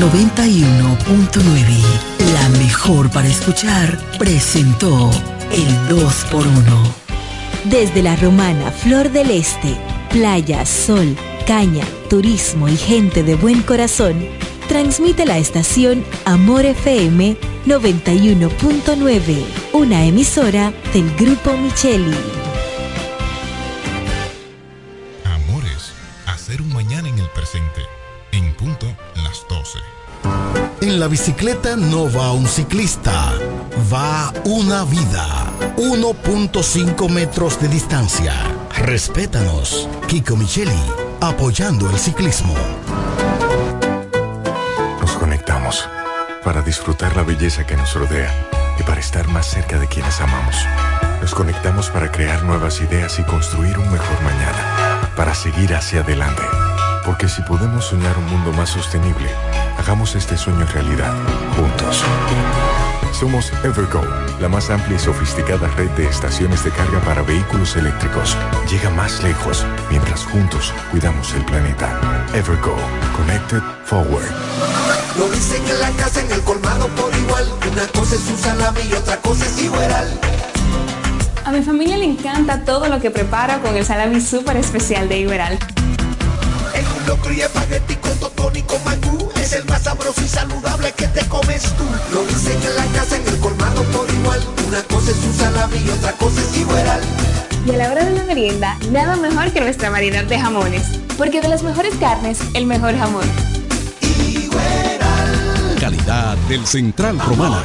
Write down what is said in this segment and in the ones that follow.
Amor FM 91.9, la mejor para escuchar, presentó el 2x1. Desde la romana Flor del Este, playa, sol, caña, turismo y gente de buen corazón, transmite la estación Amor FM 91.9, una emisora del Grupo Micheli. En la bicicleta no va un ciclista, va una vida. 1.5 metros de distancia. Respétanos. Kiko Micheli, apoyando el ciclismo. Nos conectamos para disfrutar la belleza que nos rodea y para estar más cerca de quienes amamos. Nos conectamos para crear nuevas ideas y construir un mejor mañana, para seguir hacia adelante. Porque si podemos soñar un mundo más sostenible, hagamos este sueño realidad, juntos. Somos Evergo, la más amplia y sofisticada red de estaciones de carga para vehículos eléctricos. Llega más lejos mientras juntos cuidamos el planeta. Evergo, Connected Forward. Lo dicen en la casa, en el colmado por igual. Una cosa es su salami y otra cosa es igual. A mi familia le encanta todo lo que preparo con el salami súper especial de Iberal. Locro y espagueti con totón y con mangú es el más sabroso y saludable que te comes tú. Lo dicen en la casa, en el colmado por igual. Una cosa es su salami y otra cosa es igual. Y a la hora de la merienda, nada mejor que nuestra variedad de jamones. Porque de las mejores carnes, el mejor jamón. Calidad del Central Romana.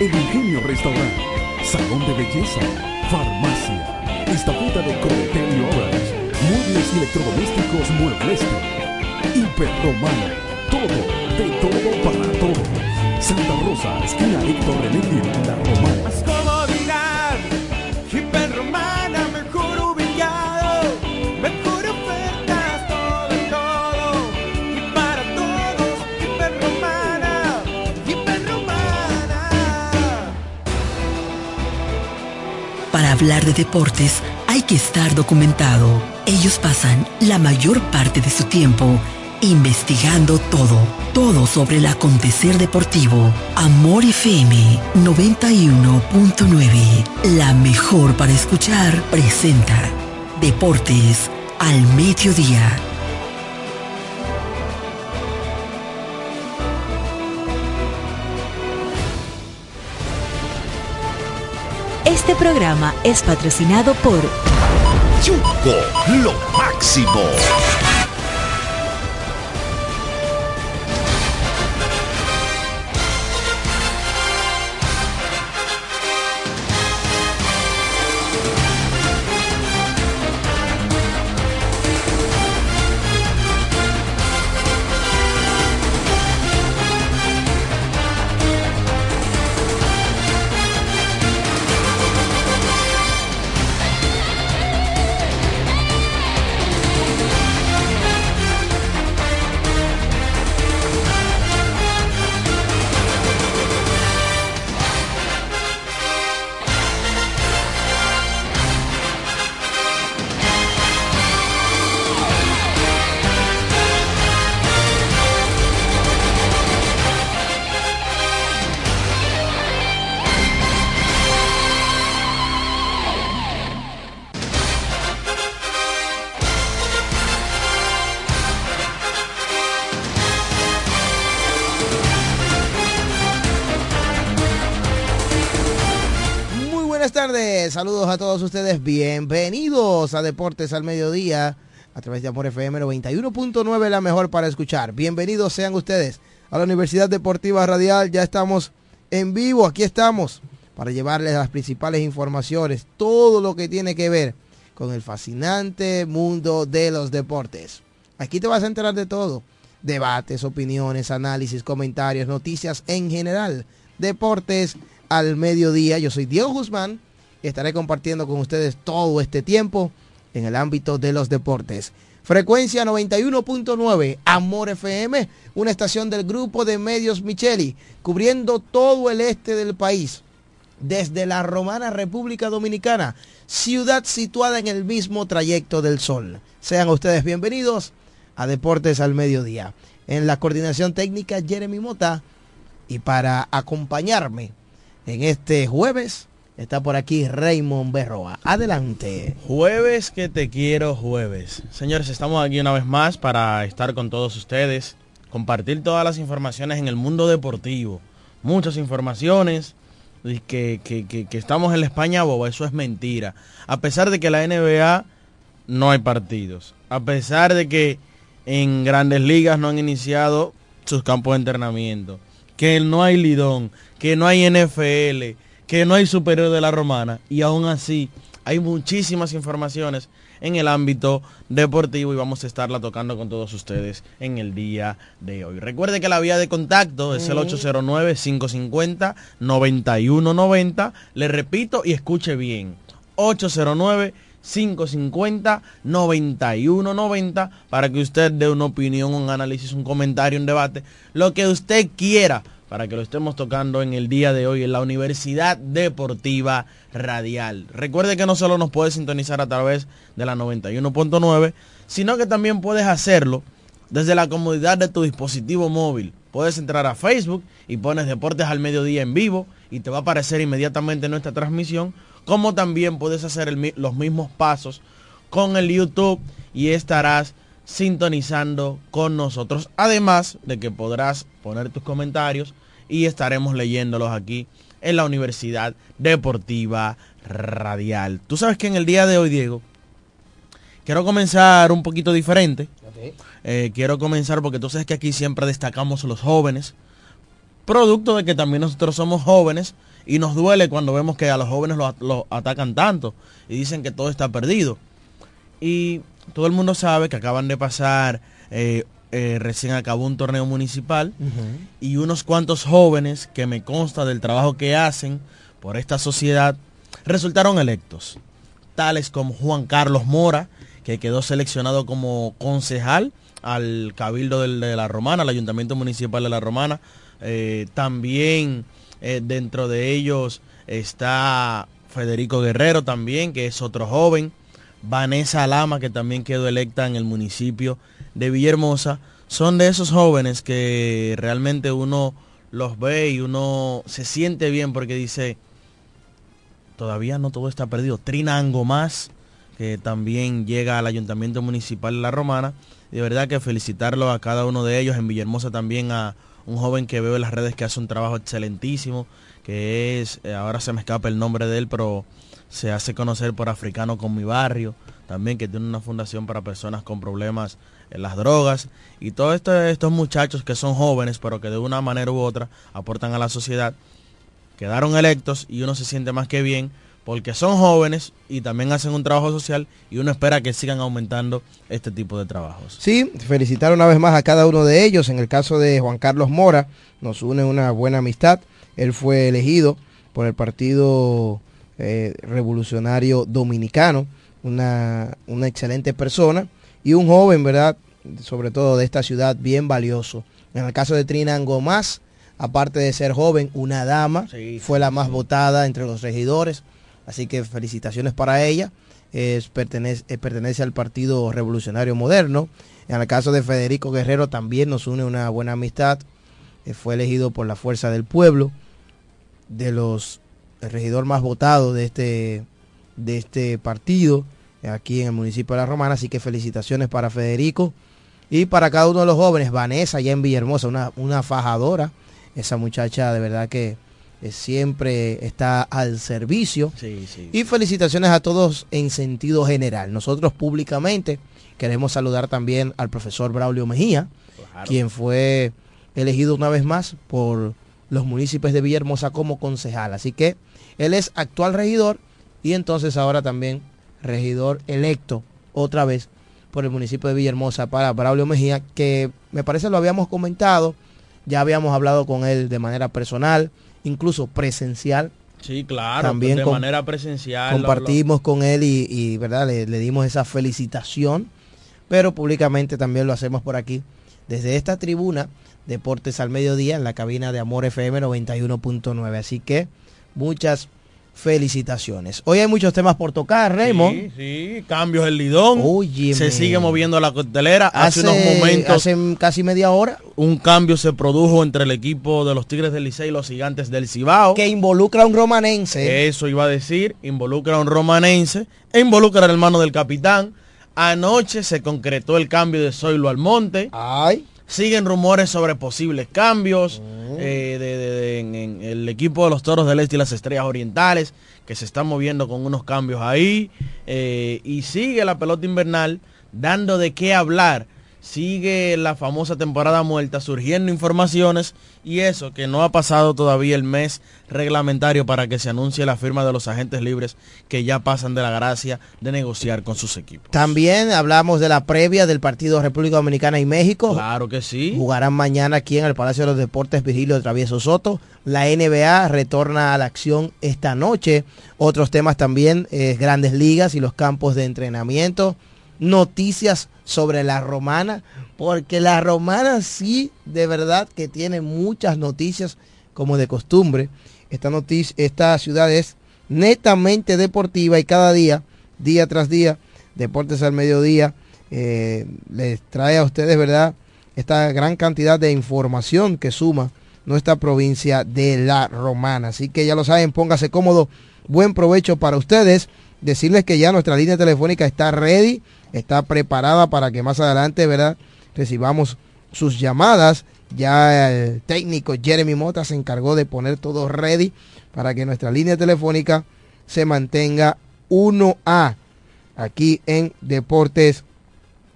El Ingenio Restaurant, Salón de Belleza, Farmacia, Estafeta de y Orange, Muebles Electrodomésticos Muebleste, Hiperromana, todo, de todo para todos. Santa Rosa, esquina Héctor René La Romana. Para hablar de deportes hay que estar documentado. Ellos pasan la mayor parte de su tiempo investigando todo, todo sobre el acontecer deportivo. Amor FM 91.9, la mejor para escuchar, presenta Deportes al mediodía. Este programa es patrocinado por Yugo, lo máximo. A todos ustedes. Bienvenidos a Deportes al Mediodía a través de Amor FM 91.9, la mejor para escuchar. Bienvenidos sean ustedes a la Universidad Deportiva Radial. Ya estamos en vivo. Aquí estamos para llevarles las principales informaciones, todo lo que tiene que ver con el fascinante mundo de los deportes. Aquí te vas a enterar de todo. Debates, opiniones, análisis, comentarios, noticias en general. Deportes al mediodía. Yo soy Diego Guzmán estaré compartiendo con ustedes todo este tiempo en el ámbito de los deportes. Frecuencia 91.9, Amor FM, una estación del grupo de medios Micheli, cubriendo todo el este del país, desde la romana República Dominicana, ciudad situada en el mismo trayecto del sol. Sean ustedes bienvenidos a Deportes al Mediodía. En la coordinación técnica, Jeremy Mota. Y para acompañarme en este jueves, está por aquí Raymond Berroa. Adelante. Jueves que te quiero jueves. Señores, estamos aquí una vez más para estar con todos ustedes, compartir todas las informaciones en el mundo deportivo. Muchas informaciones que, que, que, que estamos en la España boba, eso es mentira. A pesar de que la NBA no hay partidos. A pesar de que en grandes ligas no han iniciado sus campos de entrenamiento. Que no hay Lidón, que no hay NFL, que no hay superior de la romana. Y aún así hay muchísimas informaciones en el ámbito deportivo y vamos a estarla tocando con todos ustedes en el día de hoy. Recuerde que la vía de contacto es el 809-550-9190. Le repito y escuche bien. 809 550-9190 para que usted dé una opinión, un análisis, un comentario, un debate, lo que usted quiera para que lo estemos tocando en el día de hoy en la Universidad Deportiva Radial. Recuerde que no solo nos puede sintonizar a través de la 91.9, sino que también puedes hacerlo desde la comodidad de tu dispositivo móvil. Puedes entrar a Facebook y pones Deportes al Mediodía en vivo y te va a aparecer inmediatamente nuestra transmisión, como también puedes hacer los mismos pasos con el YouTube y estarás sintonizando con nosotros. Además de que podrás poner tus comentarios y estaremos leyéndolos aquí en la Universidad Deportiva Radial. Tú sabes que en el día de hoy, Diego, quiero comenzar un poquito diferente. Okay. Eh, quiero comenzar porque tú sabes que aquí siempre destacamos los jóvenes, producto de que también nosotros somos jóvenes y nos duele cuando vemos que a los jóvenes los lo atacan tanto y dicen que todo está perdido. Y todo el mundo sabe que acaban de pasar, eh, eh, recién acabó un torneo municipal uh -huh. y unos cuantos jóvenes que me consta del trabajo que hacen por esta sociedad resultaron electos, tales como Juan Carlos Mora, que quedó seleccionado como concejal al Cabildo de, la Romana, al Ayuntamiento Municipal de la Romana. Eh, también dentro de ellos está Federico Guerrero también, que es otro joven. Vanessa Lama, que también quedó electa en el municipio de Villahermosa, son de esos jóvenes que realmente uno los ve y uno se siente bien porque dice, todavía no todo está perdido. Trina Angomás, que también llega al Ayuntamiento Municipal de La Romana. De verdad que felicitarlo a cada uno de ellos. En Villahermosa también a un joven que veo en las redes que hace un trabajo excelentísimo, que es, eh, ahora se me escapa el nombre de él, pero se hace conocer por Africano con mi barrio, también que tiene una fundación para personas con problemas en las drogas y todos esto, estos muchachos que son jóvenes pero que de una manera u otra aportan a la sociedad, quedaron electos y uno se siente más que bien porque son jóvenes y también hacen un trabajo social y uno espera que sigan aumentando este tipo de trabajos. Sí, felicitar una vez más a cada uno de ellos. En el caso de Juan Carlos Mora, nos une una buena amistad. Él fue elegido por el Partido eh, Revolucionario Dominicano, una, una excelente persona y un joven, ¿verdad? Sobre todo de esta ciudad, bien valioso. En el caso de Trina Angomás, aparte de ser joven, una dama, sí, fue la más sí. votada entre los regidores. Así que felicitaciones para ella. Es, pertenece, es, pertenece, al Partido Revolucionario Moderno. En el caso de Federico Guerrero también nos une una buena amistad. Eh, fue elegido por la Fuerza del Pueblo, de los el regidor más votado de este, de este partido aquí en el municipio de La Romana. Así que felicitaciones para Federico y para cada uno de los jóvenes. Vanessa, allá en Villahermosa, una, una fajadora. Esa muchacha de verdad que eh, siempre está al servicio. Sí, sí. Y felicitaciones a todos en sentido general. Nosotros públicamente queremos saludar también al profesor Braulio Mejía, quien fue elegido una vez más por los municipios de Villahermosa como concejal. Así que él es actual regidor y entonces ahora también regidor electo otra vez por el municipio de Villahermosa para Braulio Mejía, que me parece lo habíamos comentado, ya habíamos hablado con él de manera personal, incluso presencial. Sí, claro, También de manera presencial. lo- Compartimos con él y, y, verdad le, le dimos esa felicitación, pero públicamente también lo hacemos por aquí, desde esta tribuna, Deportes al Mediodía, en la cabina de Amor FM 91.9. Así que muchas felicitaciones. Hoy hay muchos temas por tocar, Raymond. Sí, sí, cambios el lidón. se sigue moviendo la costelera. Hace, unos momentos, hace casi media hora, un cambio se produjo entre el equipo de los Tigres del Licey y los Gigantes del Cibao. que involucra a un romanense. Eso iba a decir, involucra a un romanense e involucra al hermano del capitán. Anoche se concretó el cambio de Zoilo Almonte. Ay. Siguen rumores sobre posibles cambios eh, de- de- de- en, en el equipo de los Toros del Este y las Estrellas Orientales, que se están moviendo con unos cambios ahí. eh, y sigue la pelota invernal dando de qué hablar. Sigue la famosa temporada muerta, surgiendo informaciones y eso que no ha pasado todavía el mes reglamentario para que se anuncie la firma de los agentes libres que ya pasan de la gracia de negociar con sus equipos. También hablamos de la previa del partido República Dominicana y México. Claro que sí. Jugarán mañana aquí en el Palacio de los Deportes Virgilio Travieso Soto. La NBA retorna a la acción esta noche. Otros temas también, eh, grandes ligas y los campos de entrenamiento. Noticias sobre la romana, porque la romana sí, de verdad que tiene muchas noticias como de costumbre. Esta, noticia, esta ciudad es netamente deportiva y cada día, día tras día, Deportes al Mediodía, eh, les trae a ustedes, ¿verdad? Esta gran cantidad de información que suma nuestra provincia de La Romana. Así que ya lo saben, póngase cómodo, buen provecho para ustedes. Decirles que ya nuestra línea telefónica está ready, está preparada para que más adelante, ¿verdad? Recibamos sus llamadas. Ya el técnico Jeremy Mota se encargó de poner todo ready para que nuestra línea telefónica se mantenga 1A aquí en Deportes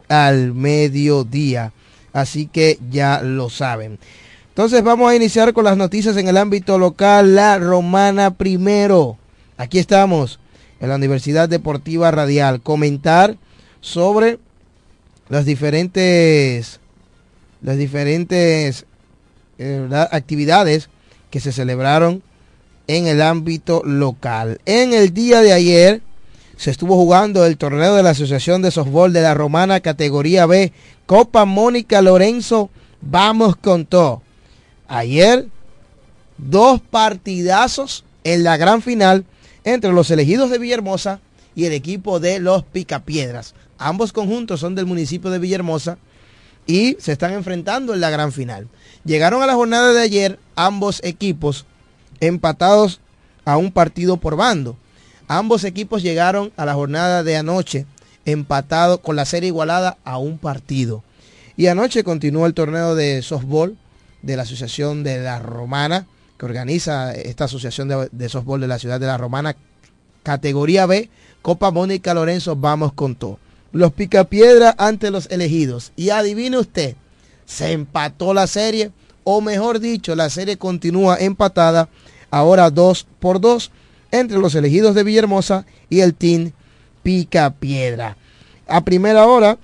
al mediodía. Así que ya lo saben. Entonces vamos a iniciar con las noticias en el ámbito local. La Romana primero. Aquí estamos en la Universidad Deportiva Radial. Comentar sobre las diferentes, las diferentes eh, actividades que se celebraron en el ámbito local. En el día de ayer se estuvo jugando el torneo de la Asociación de Softball de la Romana categoría B, Copa Mónica Lorenzo, vamos con todo. Ayer, dos partidazos en la gran final entre los elegidos de Villahermosa y el equipo de los Picapiedras. Ambos conjuntos son del municipio de Villahermosa y se están enfrentando en la gran final. Llegaron a la jornada de ayer ambos equipos empatados a un partido por bando. Ambos equipos llegaron a la jornada de anoche empatados con la serie igualada a un partido. Y anoche continuó el torneo de softball de la Asociación de la Romana, que organiza esta Asociación de, de Softball de la Ciudad de la Romana, categoría B, Copa Mónica Lorenzo, vamos con todo. Los Picapiedra ante los elegidos. Y adivine usted, se empató la serie, o mejor dicho, la serie continúa empatada, ahora 2 por 2, entre los elegidos de Villahermosa y el Team Picapiedra. A primera hora,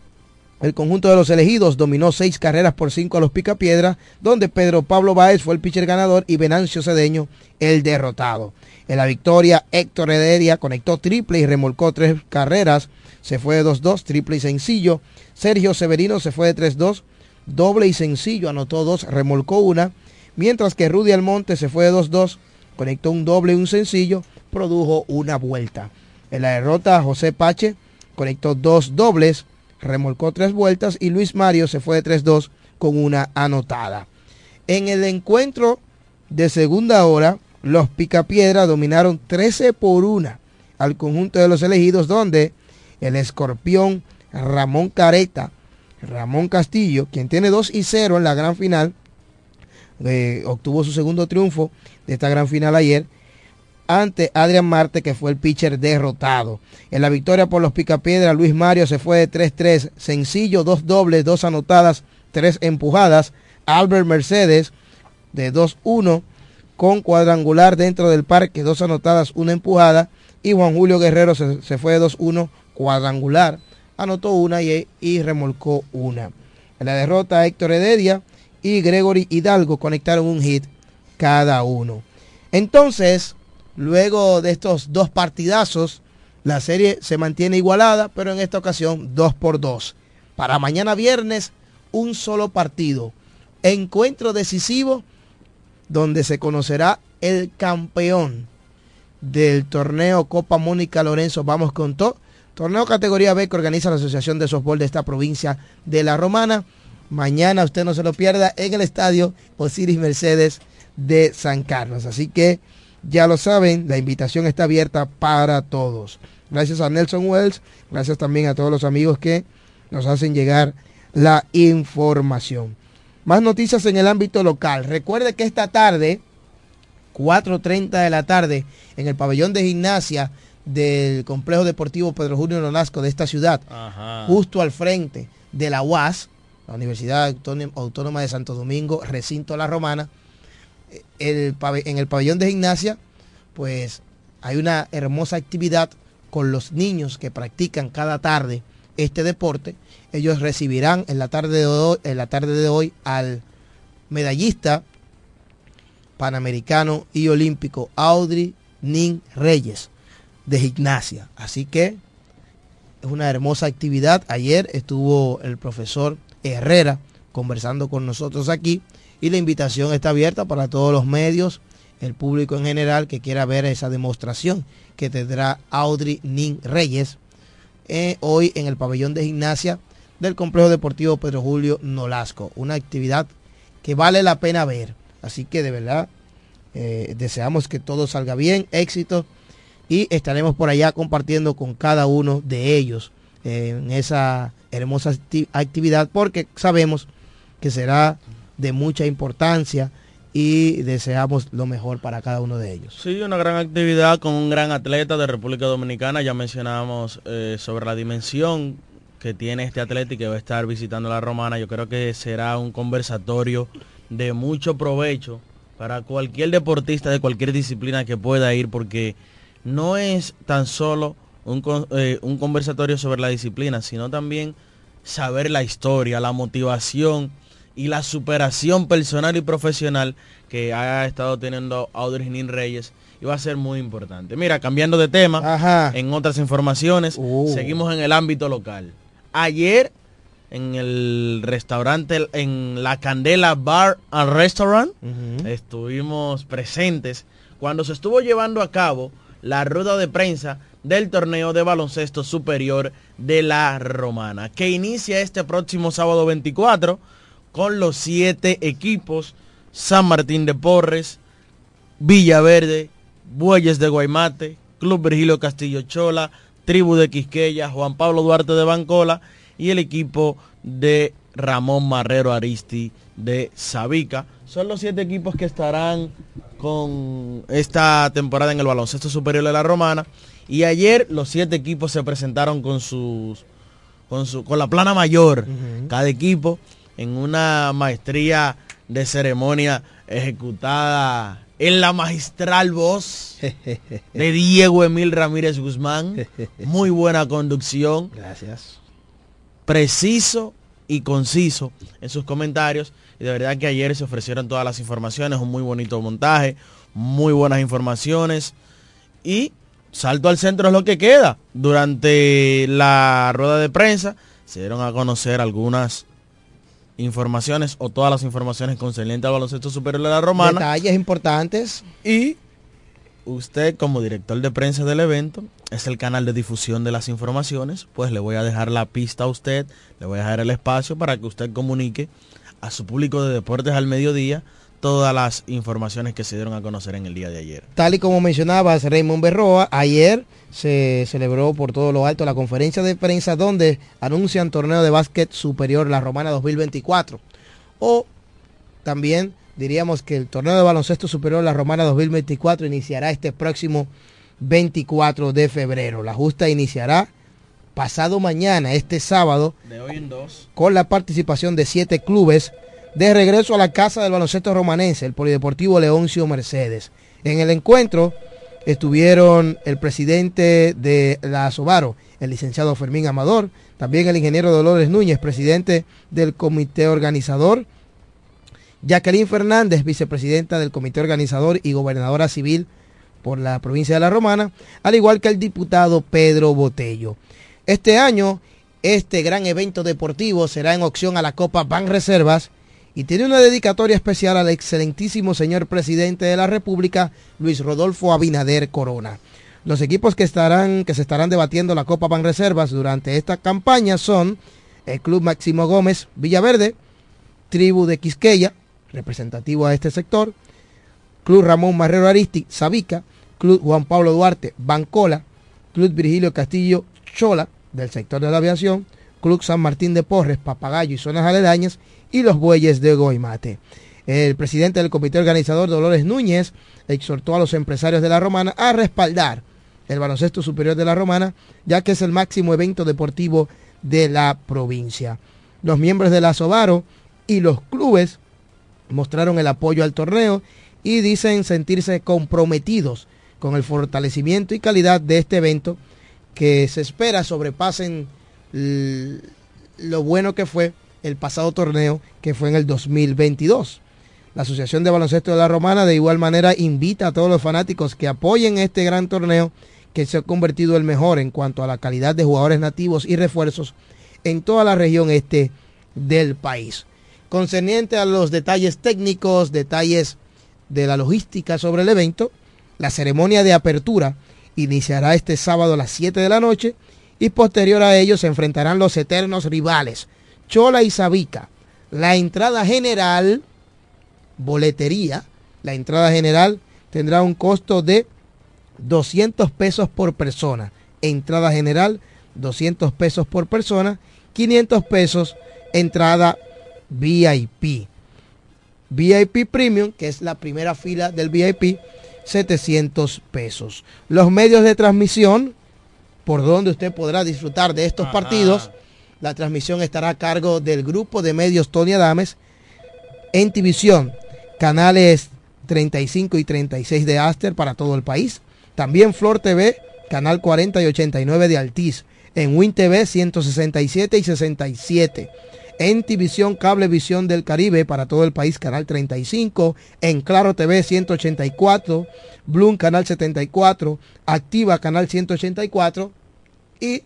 el conjunto de los elegidos dominó seis carreras por cinco a los Picapiedra, donde Pedro Pablo Báez fue el pitcher ganador y Venancio Cedeño el derrotado. En la victoria, Héctor Heredia conectó triple y remolcó tres carreras. Se fue de 2-2, triple y sencillo. Sergio Severino se fue de 3-2, doble y sencillo, anotó dos, remolcó una. Mientras que Rudy Almonte se fue de 2-2, conectó un doble y un sencillo, produjo una vuelta. En la derrota, José Pache conectó dos dobles, remolcó tres vueltas y Luis Mario se fue de 3-2 con una anotada. En el encuentro de segunda hora, los Picapiedra dominaron 13 por 1 al conjunto de los elegidos, donde el escorpión Ramón Careta, Ramón Castillo, quien tiene 2 y 0 en la gran final, eh, obtuvo su segundo triunfo de esta gran final ayer ante Adrián Marte, que fue el pitcher derrotado. En la victoria por los Picapiedra, Luis Mario se fue de 3-3, sencillo, dos dobles, dos anotadas, tres empujadas. Albert Mercedes de 2-1 con cuadrangular dentro del parque, dos anotadas, una empujada. Y Juan Julio Guerrero se, se fue de 2-1 cuadrangular, anotó una y, remolcó una. En la derrota, Héctor Heredia y Gregory Hidalgo conectaron un hit cada uno. Entonces, luego de estos dos partidazos, la serie se mantiene igualada, pero en esta ocasión 2 por 2. Para mañana viernes, un solo partido. Encuentro decisivo donde se conocerá el campeón del torneo Copa Mónica Lorenzo Vamos con todo. Torneo categoría B que organiza la Asociación de Softball de esta provincia de La Romana. Mañana usted no se lo pierda en el estadio Osiris Mercedes de San Carlos. Así que ya lo saben, la invitación está abierta para todos. Gracias a Nelson Wells, gracias también a todos los amigos que nos hacen llegar la información. Más noticias en el ámbito local. Recuerde que esta tarde, 4.30 de la tarde, en el pabellón de gimnasia del Complejo Deportivo Pedro Julio Nolasco de esta ciudad, Ajá. justo al frente de la UAS, la Universidad Autónoma- de Santo Domingo, recinto La Romana, el en el pabellón de gimnasia, pues hay una hermosa actividad con los niños que practican cada tarde este deporte. Ellos recibirán en la tarde de hoy, en la tarde de hoy al medallista panamericano y olímpico Audrey Nin Reyes de gimnasia. Así que es una hermosa actividad. Ayer estuvo el profesor Herrera conversando con nosotros aquí y la invitación está abierta para todos los medios, el público en general que quiera ver esa demostración que tendrá Audrey Nin Reyes eh, hoy en el pabellón de gimnasia del Complejo Deportivo Pedro Julio Nolasco. Una actividad que vale la pena ver. Así que de verdad eh, deseamos que todo salga bien, éxito y estaremos por allá compartiendo con cada uno de ellos eh, en esa hermosa acti- actividad porque sabemos que será de mucha importancia y deseamos lo mejor para cada uno de ellos. Sí, una gran actividad con un gran atleta de República Dominicana. Ya mencionábamos eh, sobre la dimensión que tiene este atleta y que va a estar visitando la Romana. Yo creo que será un conversatorio de mucho provecho para cualquier deportista de cualquier disciplina que pueda ir, porque no es tan solo un, eh, un conversatorio sobre la disciplina, sino también saber la historia, la motivación y la superación personal y profesional que ha estado teniendo Audrey Nin Reyes y va a ser muy importante. Mira, cambiando de tema, en otras informaciones, seguimos en el ámbito local. Ayer en el restaurante, en la Candela Bar and Restaurant, estuvimos presentes cuando se estuvo llevando a cabo la rueda de prensa del torneo de baloncesto superior de la Romana, que inicia este próximo sábado 24 con los siete equipos, San Martín de Porres, Villaverde, Bueyes de Guaymate, Club Virgilio Castillo Chola, Tribu de Quisqueya, Juan Pablo Duarte de Bancola y el equipo de Ramón Marrero Aristi de Sabica. Son los siete equipos que estarán con esta temporada en el baloncesto superior de la Romana. Y ayer los siete equipos se presentaron con sus con su con la plana mayor, cada equipo en una maestría de ceremonia ejecutada en la magistral voz de Diego Emil Ramírez Guzmán. Muy buena conducción. Gracias. Preciso y conciso en sus comentarios. Y de verdad que ayer se ofrecieron todas las informaciones, un muy bonito montaje, muy buenas informaciones. Y salto al centro es lo que queda. Durante la rueda de prensa se dieron a conocer algunas informaciones o todas las informaciones concernientes al baloncesto superior de la romana. Detalles importantes. Y usted como director de prensa del evento es el canal de difusión de las informaciones, pues le voy a dejar la pista a usted, le voy a dejar el espacio para que usted comunique a su público de deportes al mediodía todas las informaciones que se dieron a conocer en el día de ayer. Tal y como mencionabas, Raymond Berroa, ayer se celebró por todo lo alto la conferencia de prensa donde anuncian torneo de básquet superior La Romana 2024. O también diríamos que el torneo de baloncesto superior La Romana 2024 iniciará este próximo 24 de febrero. La justa iniciará pasado mañana, este sábado, De hoy en dos. con la participación de siete clubes de regreso a la casa del baloncesto romanense, el Polideportivo Leoncio Mercedes. En el encuentro estuvieron el presidente de la Sobaro, el licenciado Fermín Amador, también el ingeniero Dolores Núñez, presidente del comité organizador, Jacqueline Fernández, vicepresidenta del comité organizador y gobernadora civil por la provincia de La Romana, al igual que el diputado Pedro Botello. Este año, este gran evento deportivo será en opción a la Copa Ban Reservas y tiene una dedicatoria especial al excelentísimo señor presidente de la República, Luis Rodolfo Abinader Corona. Los equipos que, estarán, que se estarán debatiendo la Copa Ban Reservas durante esta campaña son el Club Máximo Gómez Villaverde, Tribu de Quisqueya, representativo a este sector, Club Ramón Marrero Aristi, Sabica, Club Juan Pablo Duarte, Bancola, Club Virgilio Castillo Chola, del sector de la aviación, Club San Martín de Porres, Papagayo y zonas aledañas, y los bueyes de Goimate. El presidente del comité organizador, Dolores Núñez, exhortó a los empresarios de la Romana a respaldar el baloncesto superior de la Romana, ya que es el máximo evento deportivo de la provincia. Los miembros de la Sobaro y los clubes mostraron el apoyo al torneo y dicen sentirse comprometidos con el fortalecimiento y calidad de este evento que se espera sobrepasen lo bueno que fue el pasado torneo que fue en el 2022. La Asociación de Baloncesto de la Romana de igual manera invita a todos los fanáticos que apoyen este gran torneo que se ha convertido el mejor en cuanto a la calidad de jugadores nativos y refuerzos en toda la región este del país. Concerniente a los detalles técnicos, detalles de la logística sobre el evento, la ceremonia de apertura iniciará este sábado a las 7 de la noche y posterior a ello se enfrentarán los eternos rivales Chola y Sabica. La entrada general, boletería, la entrada general tendrá un costo de 200 pesos por persona. Entrada general, 200 pesos por persona, 500 pesos entrada VIP. VIP Premium, que es la primera fila del VIP, 700 pesos. Los medios de transmisión, por donde usted podrá disfrutar de estos partidos, la transmisión estará a cargo del grupo de medios Tony Adames en División, canales 35 y 36 de Aster para todo el país. También Flor TV, canal 40 y 89 de Altiz. En Win TV 167 y 67. En División Cablevisión del Caribe para todo el país, canal 35. En Claro TV 184. Bloom canal 74. Activa canal 184. Y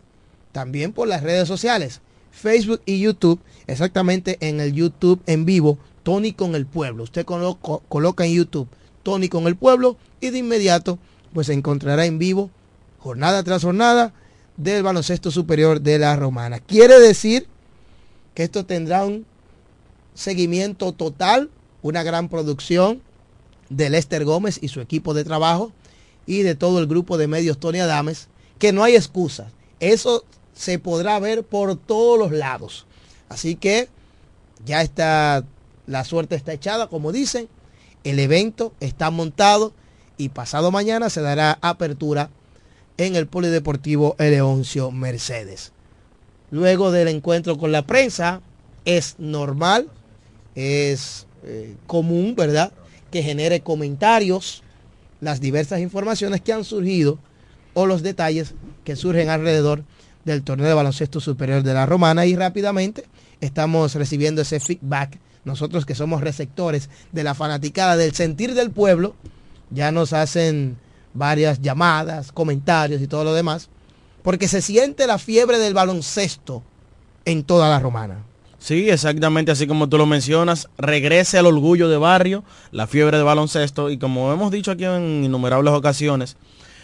también por las redes sociales, Facebook y YouTube, exactamente en el YouTube en vivo, Tony con el pueblo. Usted colo- co- coloca en YouTube Tony con el pueblo y de inmediato pues se encontrará en vivo jornada tras jornada del baloncesto superior de la romana. Quiere decir que esto tendrá un seguimiento total, una gran producción de Lester Gómez y su equipo de trabajo y de todo el grupo de medios Tony Adames, que no hay excusas. Eso se podrá ver por todos los lados. Así que ya está, la suerte está echada, como dicen, el evento está montado y pasado mañana se dará apertura en el Polideportivo Eleoncio Mercedes. Luego del encuentro con la prensa, es normal, es eh, común, ¿verdad? Que genere comentarios, las diversas informaciones que han surgido o los detalles que surgen alrededor del torneo de baloncesto superior de la Romana y rápidamente estamos recibiendo ese feedback. Nosotros que somos receptores de la fanaticada, del sentir del pueblo, ya nos hacen varias llamadas, comentarios y todo lo demás, porque se siente la fiebre del baloncesto en toda la Romana. Sí, exactamente así como tú lo mencionas, regrese al orgullo de barrio, la fiebre de baloncesto y como hemos dicho aquí en innumerables ocasiones,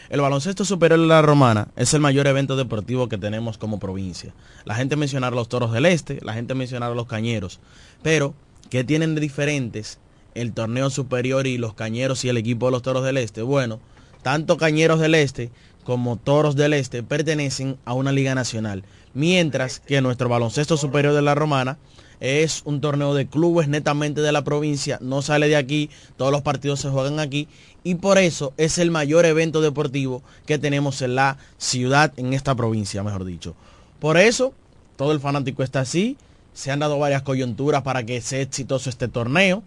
el baloncesto superior de la Romana es el mayor evento deportivo que tenemos como provincia. La gente mencionará los Toros del Este, la gente mencionará los Cañeros, pero ¿qué tienen de diferentes el torneo superior y los Cañeros y el equipo de los Toros del Este? Bueno, tanto Cañeros del Este como Toros del Este pertenecen a una liga nacional, mientras que nuestro baloncesto superior de la Romana es un torneo de clubes netamente de la provincia, no sale de aquí, todos los partidos se juegan aquí y por eso es el mayor evento deportivo que tenemos en la ciudad, en esta provincia, mejor dicho. Por eso, todo el fanático está así, se han dado varias coyunturas para que sea exitoso este torneo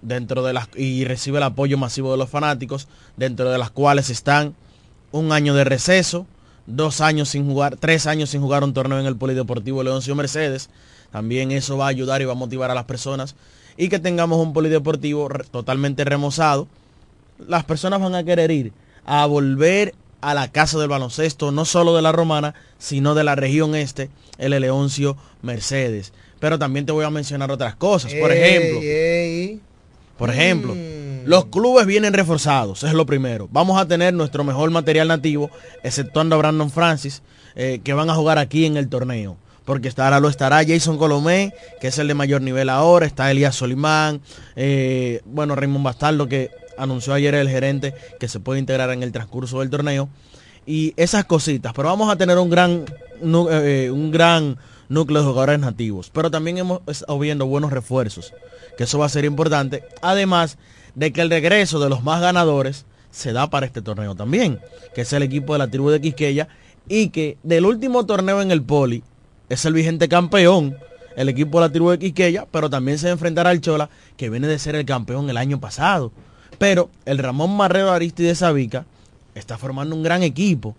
dentro de las y recibe el apoyo masivo de los fanáticos, dentro de las cuales están un año de receso, dos años sin jugar, tres años sin jugar un torneo en el Polideportivo Leoncio Mercedes. También eso va a ayudar y va a motivar a las personas y que tengamos un polideportivo totalmente remozado. Las personas van a querer ir a volver a la casa del baloncesto, no solo de la Romana, sino de la región este, el Leoncio Mercedes. Pero también te voy a mencionar otras cosas. Por ejemplo, ey. por ejemplo, los clubes vienen reforzados, es lo primero. Vamos a tener nuestro mejor material nativo, exceptuando a Brandon Francis, eh, que van a jugar aquí en el torneo. Porque estará, lo estará Jason Colomé, que es el de mayor nivel ahora, está Elías Solimán, eh, bueno, Raymond Bastardo, que anunció ayer el gerente que se puede integrar en el transcurso del torneo. Y esas cositas, pero vamos a tener un gran, eh, un gran núcleo de jugadores nativos. Pero también hemos estado viendo buenos refuerzos, que eso va a ser importante. Además de que el regreso de los más ganadores se da para este torneo también, que es el equipo de la tribu de Quisqueya, y que del último torneo en el Poli es el vigente campeón, el equipo de la tribu de Quisqueya, pero también se enfrentará al Chola, que viene de ser el campeón el año pasado. Pero el Ramón Marrero Aristide Sabica está formando un gran equipo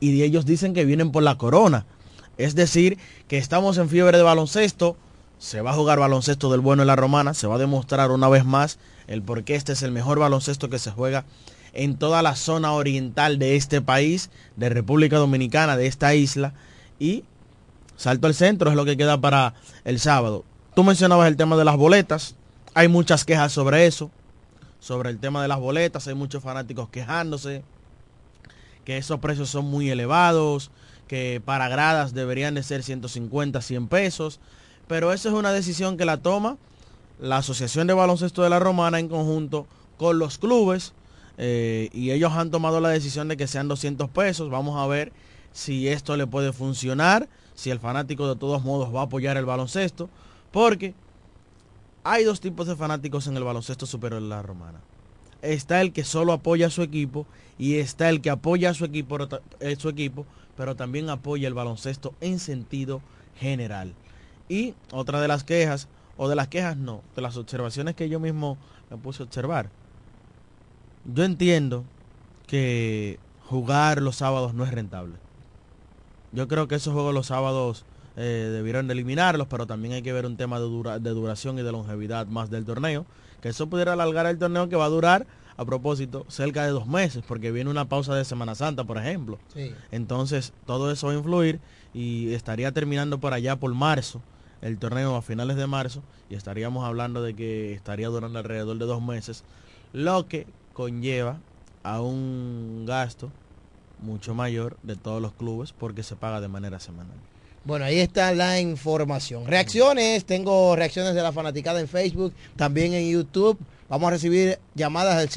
y ellos dicen que vienen por la corona. Es decir, que estamos en fiebre de baloncesto, se va a jugar baloncesto del bueno en la romana, se va a demostrar una vez más el por qué este es el mejor baloncesto que se juega en toda la zona oriental de este país, de República Dominicana, de esta isla. Y salto al centro es lo que queda para el sábado. Tú mencionabas el tema de las boletas, hay muchas quejas sobre eso, sobre el tema de las boletas, hay muchos fanáticos quejándose, que esos precios son muy elevados, que para gradas deberían de ser 150, 100 pesos, pero esa es una decisión que la toma la Asociación de Baloncesto de la Romana en conjunto con los clubes eh, y ellos han tomado la decisión de que sean 200 pesos. Vamos a ver si esto le puede funcionar, si el fanático de todos modos va a apoyar el baloncesto, porque hay dos tipos de fanáticos en el baloncesto superior de la Romana. Está el que solo apoya a su equipo y está el que apoya a su equipo, eh, su equipo, pero también apoya el baloncesto en sentido general. Y otra de las quejas, o de las quejas no, de las observaciones que yo mismo me puse a observar. Yo entiendo que jugar los sábados no es rentable. Yo creo que esos juegos los sábados eh, debieron de eliminarlos, pero también hay que ver un tema de, dura- de duración y de longevidad más del torneo. Que eso pudiera alargar el torneo que va a durar, a propósito, cerca de dos meses, porque viene una pausa de Semana Santa, por ejemplo. Sí. Entonces, todo eso va a influir y estaría terminando por allá por marzo, el torneo a finales de marzo, y estaríamos hablando de que estaría durando alrededor de dos meses, lo que conlleva a un gasto mucho mayor de todos los clubes porque se paga de manera semanal. Bueno, ahí está la información. Reacciones, tengo reacciones de la fanaticada en Facebook, también en YouTube. Vamos a recibir llamadas del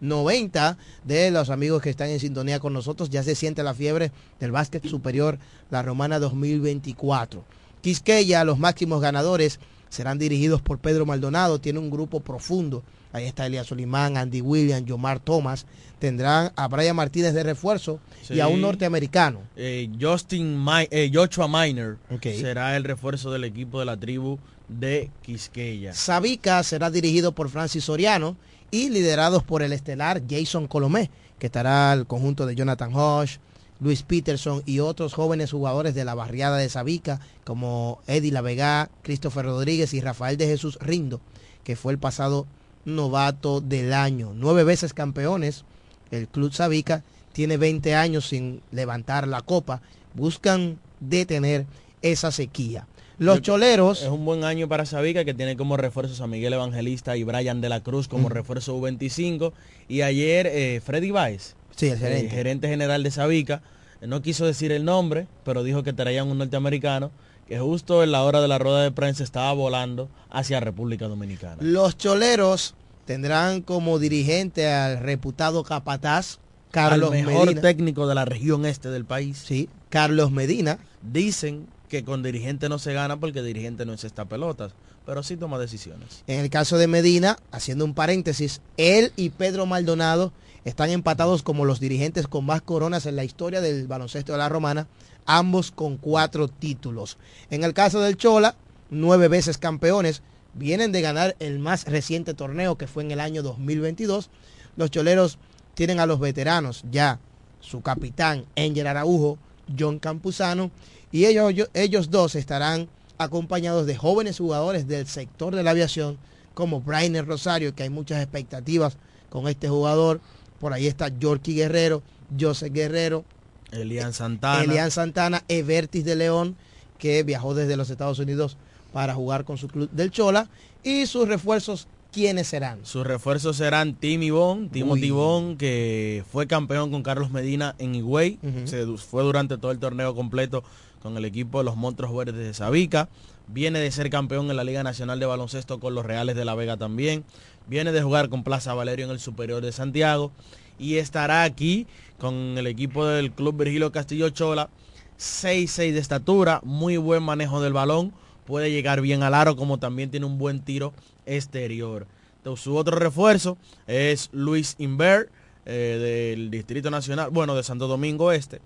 550-9190 de los amigos que están en sintonía con nosotros. Ya se siente la fiebre del básquet superior, la Romana 2024. Quisqueya, los máximos ganadores, serán dirigidos por Pedro Maldonado. Tiene un grupo profundo. Ahí está Elías Solimán, Andy Williams, Yomar Thomas. Tendrán a Brian Martínez de refuerzo y a un norteamericano. Eh, Justin Mi- eh, Joshua Minor Ok. será el refuerzo del equipo de la tribu de Quisqueya. Sabica será dirigido por Francis Soriano y liderados por el estelar Jason Colomé, que estará el conjunto de Jonathan Hodge, Luis Peterson y otros jóvenes jugadores de la barriada de Sabica, como Eddie La Vega, Christopher Rodríguez y Rafael de Jesús Rindo, que fue el pasado novato del año. Nueve veces campeones, el Club Sabica tiene 20 años sin levantar la copa, buscan detener esa sequía. Los Yo- choleros... Es un buen año para Sabica que tiene como refuerzos a Miguel Evangelista y Brian de la Cruz como Mm. refuerzo U25. Y ayer eh, Freddy Baez, Sí, el eh, gerente. gerente general de Sabica, no quiso decir el nombre, pero dijo que traían un norteamericano que justo en la hora de la rueda de prensa estaba volando hacia República Dominicana. Los choleros tendrán como dirigente al reputado capataz Carlos Al mejor Medina. técnico de la región este del país. Sí, Carlos Medina. Dicen que con dirigente no se gana porque dirigente no es esta pelotas, pero sí toma decisiones. En el caso de Medina, haciendo un paréntesis, él y Pedro Maldonado están empatados como los dirigentes con más coronas en la historia del baloncesto de la Romana, ambos con cuatro títulos. En el caso del Chola, nueve veces campeones, vienen de ganar el más reciente torneo que fue en el año 2022. Los choleros tienen a los veteranos ya, su capitán Enger Araujo, John Campuzano, y ellos, yo- ellos dos estarán acompañados de jóvenes jugadores del sector de la aviación como Brainer Rosario, que hay muchas expectativas con este jugador. Por ahí está Yorky Guerrero, Joseph Guerrero, Elian Santana. Elian Santana, Evertis de León, que viajó desde los Estados Unidos para jugar con su club del Chola. Y sus refuerzos, ¿quiénes serán? Sus refuerzos serán Timmy Bon, Timothy Uy. Bon, que fue campeón con Carlos Medina en Higüey. Se fue durante todo el torneo completo con el equipo de los Monstruos Verdes de Sabica. Viene de ser campeón en la Liga Nacional de Baloncesto con los Reales de La Vega también. Viene de jugar con Plaza Valerio en el Superior de Santiago. Y estará aquí con el equipo del Club Virgilio Castillo Chola. 6'6 de estatura, muy buen manejo del balón. Puede llegar bien al aro como también tiene un buen tiro exterior. Entonces, su otro refuerzo es Luis Inver eh, del Distrito Nacional, bueno, de Santo Domingo Este,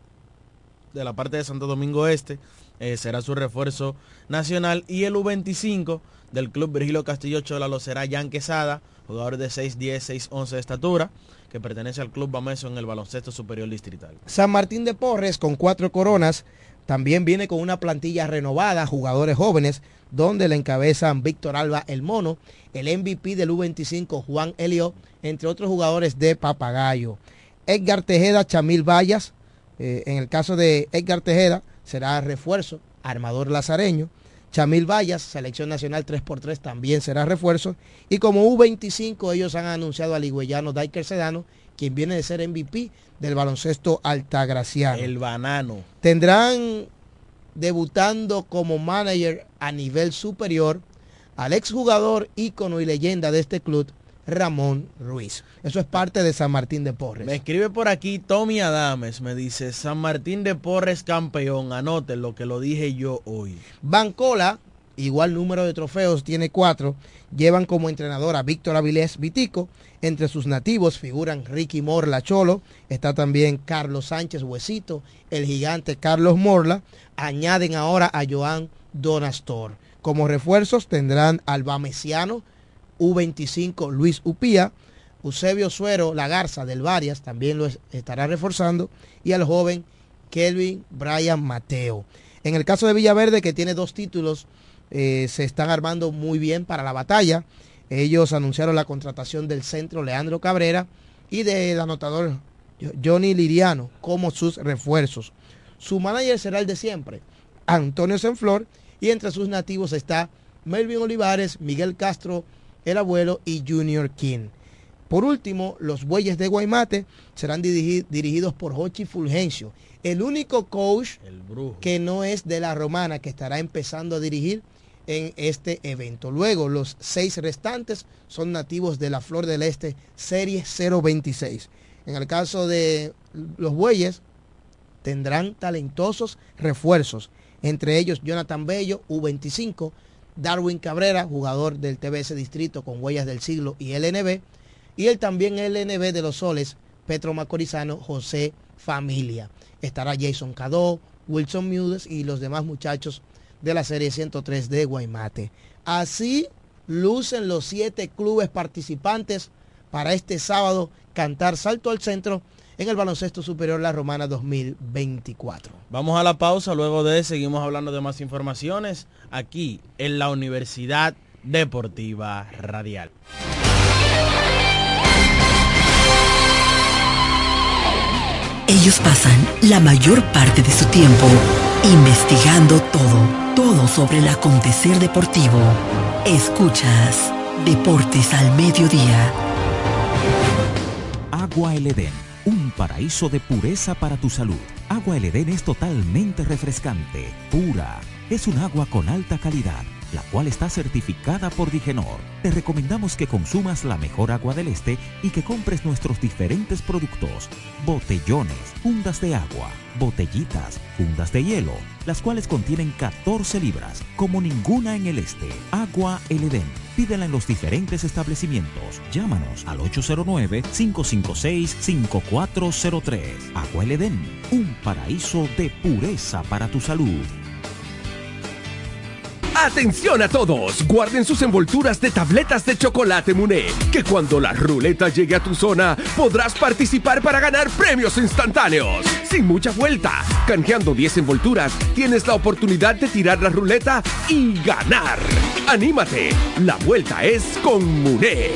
de la parte de Santo Domingo Este, eh, será su refuerzo nacional. Y el U25 del Club Virgilio Castillo Chola lo será Jan Quesada, jugador de 6'10, 6'11 de estatura, que pertenece al Club Bameso en el baloncesto superior distrital. San Martín de Porres con cuatro coronas. También viene con una plantilla renovada, jugadores jóvenes, donde le encabezan Víctor Alba el Mono, el MVP del U25 Juan Elio, entre otros jugadores de Papagayo. Edgar Tejeda, Chamil Vallas, eh, en el caso de Edgar Tejeda será refuerzo, armador lazareño. Chamil Vallas, selección nacional 3x3 también será refuerzo. Y como U25 ellos han anunciado al higüeyano Daiker Sedano, quien viene de ser MVP del baloncesto altagraciano. El banano. Tendrán debutando como manager a nivel superior al exjugador ícono y leyenda de este club, Ramón Ruiz. Eso es parte de San Martín de Porres. Me escribe por aquí Tommy Adames, me dice San Martín de Porres campeón, anoten lo que lo dije yo hoy. Bancola, igual número de trofeos, tiene cuatro. Llevan como entrenador a Víctor Avilés Vitico. Entre sus nativos figuran Ricky Morla Cholo. Está también Carlos Sánchez Huesito, el gigante Carlos Morla. Añaden ahora a Joan Donastor. Como refuerzos tendrán al Bamesiano, U25 Luis Upía, Eusebio Suero La Garza del Varias también lo es- estará reforzando y al joven Kelvin Brian Mateo. En el caso de Villaverde, que tiene dos títulos, eh, se están armando muy bien para la batalla. Ellos anunciaron la contratación del centro Leandro Cabrera y del anotador Johnny Liriano como sus refuerzos. Su manager será el de siempre, Antonio Senflor, y entre sus nativos está Melvin Olivares, Miguel Castro, el abuelo y Junior King. Por último, los bueyes de Guaymate serán dirigi- dirigidos por Jochi Fulgencio, el único coach El que no es de la romana que estará empezando a dirigir en este evento. Luego, los seis restantes son nativos de la Flor del Este, serie 026. En el caso de los bueyes, tendrán talentosos refuerzos, entre ellos Jonathan Bello, U25, Darwin Cabrera, jugador del TBS Distrito con huellas del siglo y LNB, y el también LNB de los Soles, Petro Macorizano, José Familia. Estará Jason Cadó, Wilson Mudes y los demás muchachos de la serie 103 de Guaymate. Así lucen los siete clubes participantes para este sábado cantar salto al centro en el baloncesto superior La Romana 2024. Vamos a la pausa, luego de seguimos hablando de más informaciones aquí en la Universidad Deportiva Radial. Ellos pasan la mayor parte de su tiempo investigando todo, todo sobre el acontecer deportivo. Escuchas Deportes al Mediodía. Agua El Edén, un paraíso de pureza para tu salud. Agua El Edén es totalmente refrescante, pura. Es un agua con alta calidad, la cual está certificada por Digenor. Te recomendamos que consumas la mejor agua del este y que compres nuestros diferentes productos, botellones, fundas de agua, botellitas, fundas de hielo, las cuales contienen 14 libras, como ninguna en el este. Agua El Edén. Pídela en los diferentes establecimientos. Llámanos al 809-556-5403. Agua El Edén, un paraíso de pureza para tu salud. Atención a todos, guarden sus envolturas de tabletas de chocolate Muné, que cuando la ruleta llegue a tu zona podrás participar para ganar premios instantáneos. Sin mucha vuelta, canjeando 10 envolturas, tienes la oportunidad de tirar la ruleta y ganar. Anímate, la vuelta es con Muné.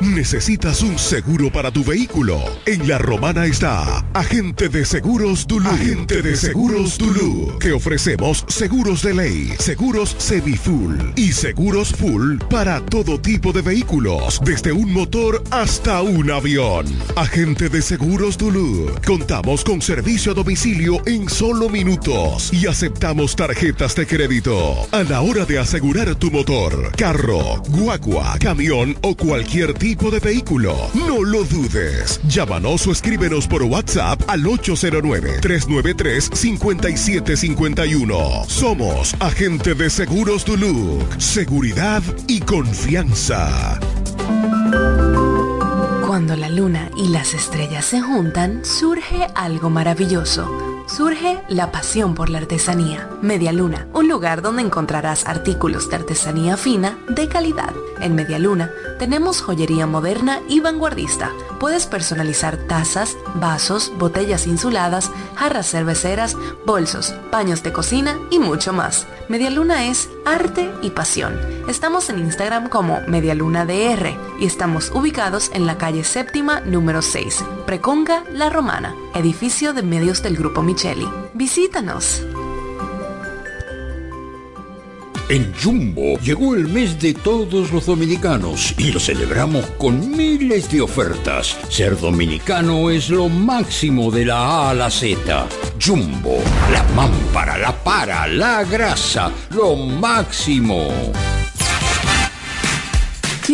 ¿Necesitas un seguro para tu vehículo? En La Romana está Agente de Seguros Dulú. Agente de Seguros Dulú. Que ofrecemos seguros de ley, seguros semi-full y seguros full para todo tipo de vehículos, desde un motor hasta un avión. Agente de Seguros Dulú. Contamos con servicio a domicilio en solo minutos y aceptamos tarjetas de crédito. A la hora de asegurar tu motor, carro, guagua, camión o cualquier tipo de vehículo, no lo dudes. Llámanos o escríbenos por WhatsApp al 809-393-5751. Somos Agente de Seguros Duluc. Seguridad y confianza. Cuando la luna y las estrellas se juntan, surge algo maravilloso. Surge la pasión por la artesanía. Media Luna, un lugar donde encontrarás artículos de artesanía fina de calidad. En Media Luna tenemos joyería moderna y vanguardista. Puedes personalizar tazas, vasos, botellas insuladas, jarras cerveceras, bolsos, paños de cocina y mucho más. Media Luna es arte y pasión. Estamos en Instagram como MedialunaDR y estamos ubicados en la calle séptima número 6, Preconga La Romana, edificio de medios del Grupo Visítanos. En Jumbo llegó el mes de todos los dominicanos y lo celebramos con miles de ofertas. Ser dominicano es lo máximo de la A a la Z. Jumbo, la mámpara, la para, la grasa, lo máximo.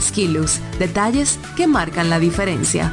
Skilus, detalles que marcan la diferencia.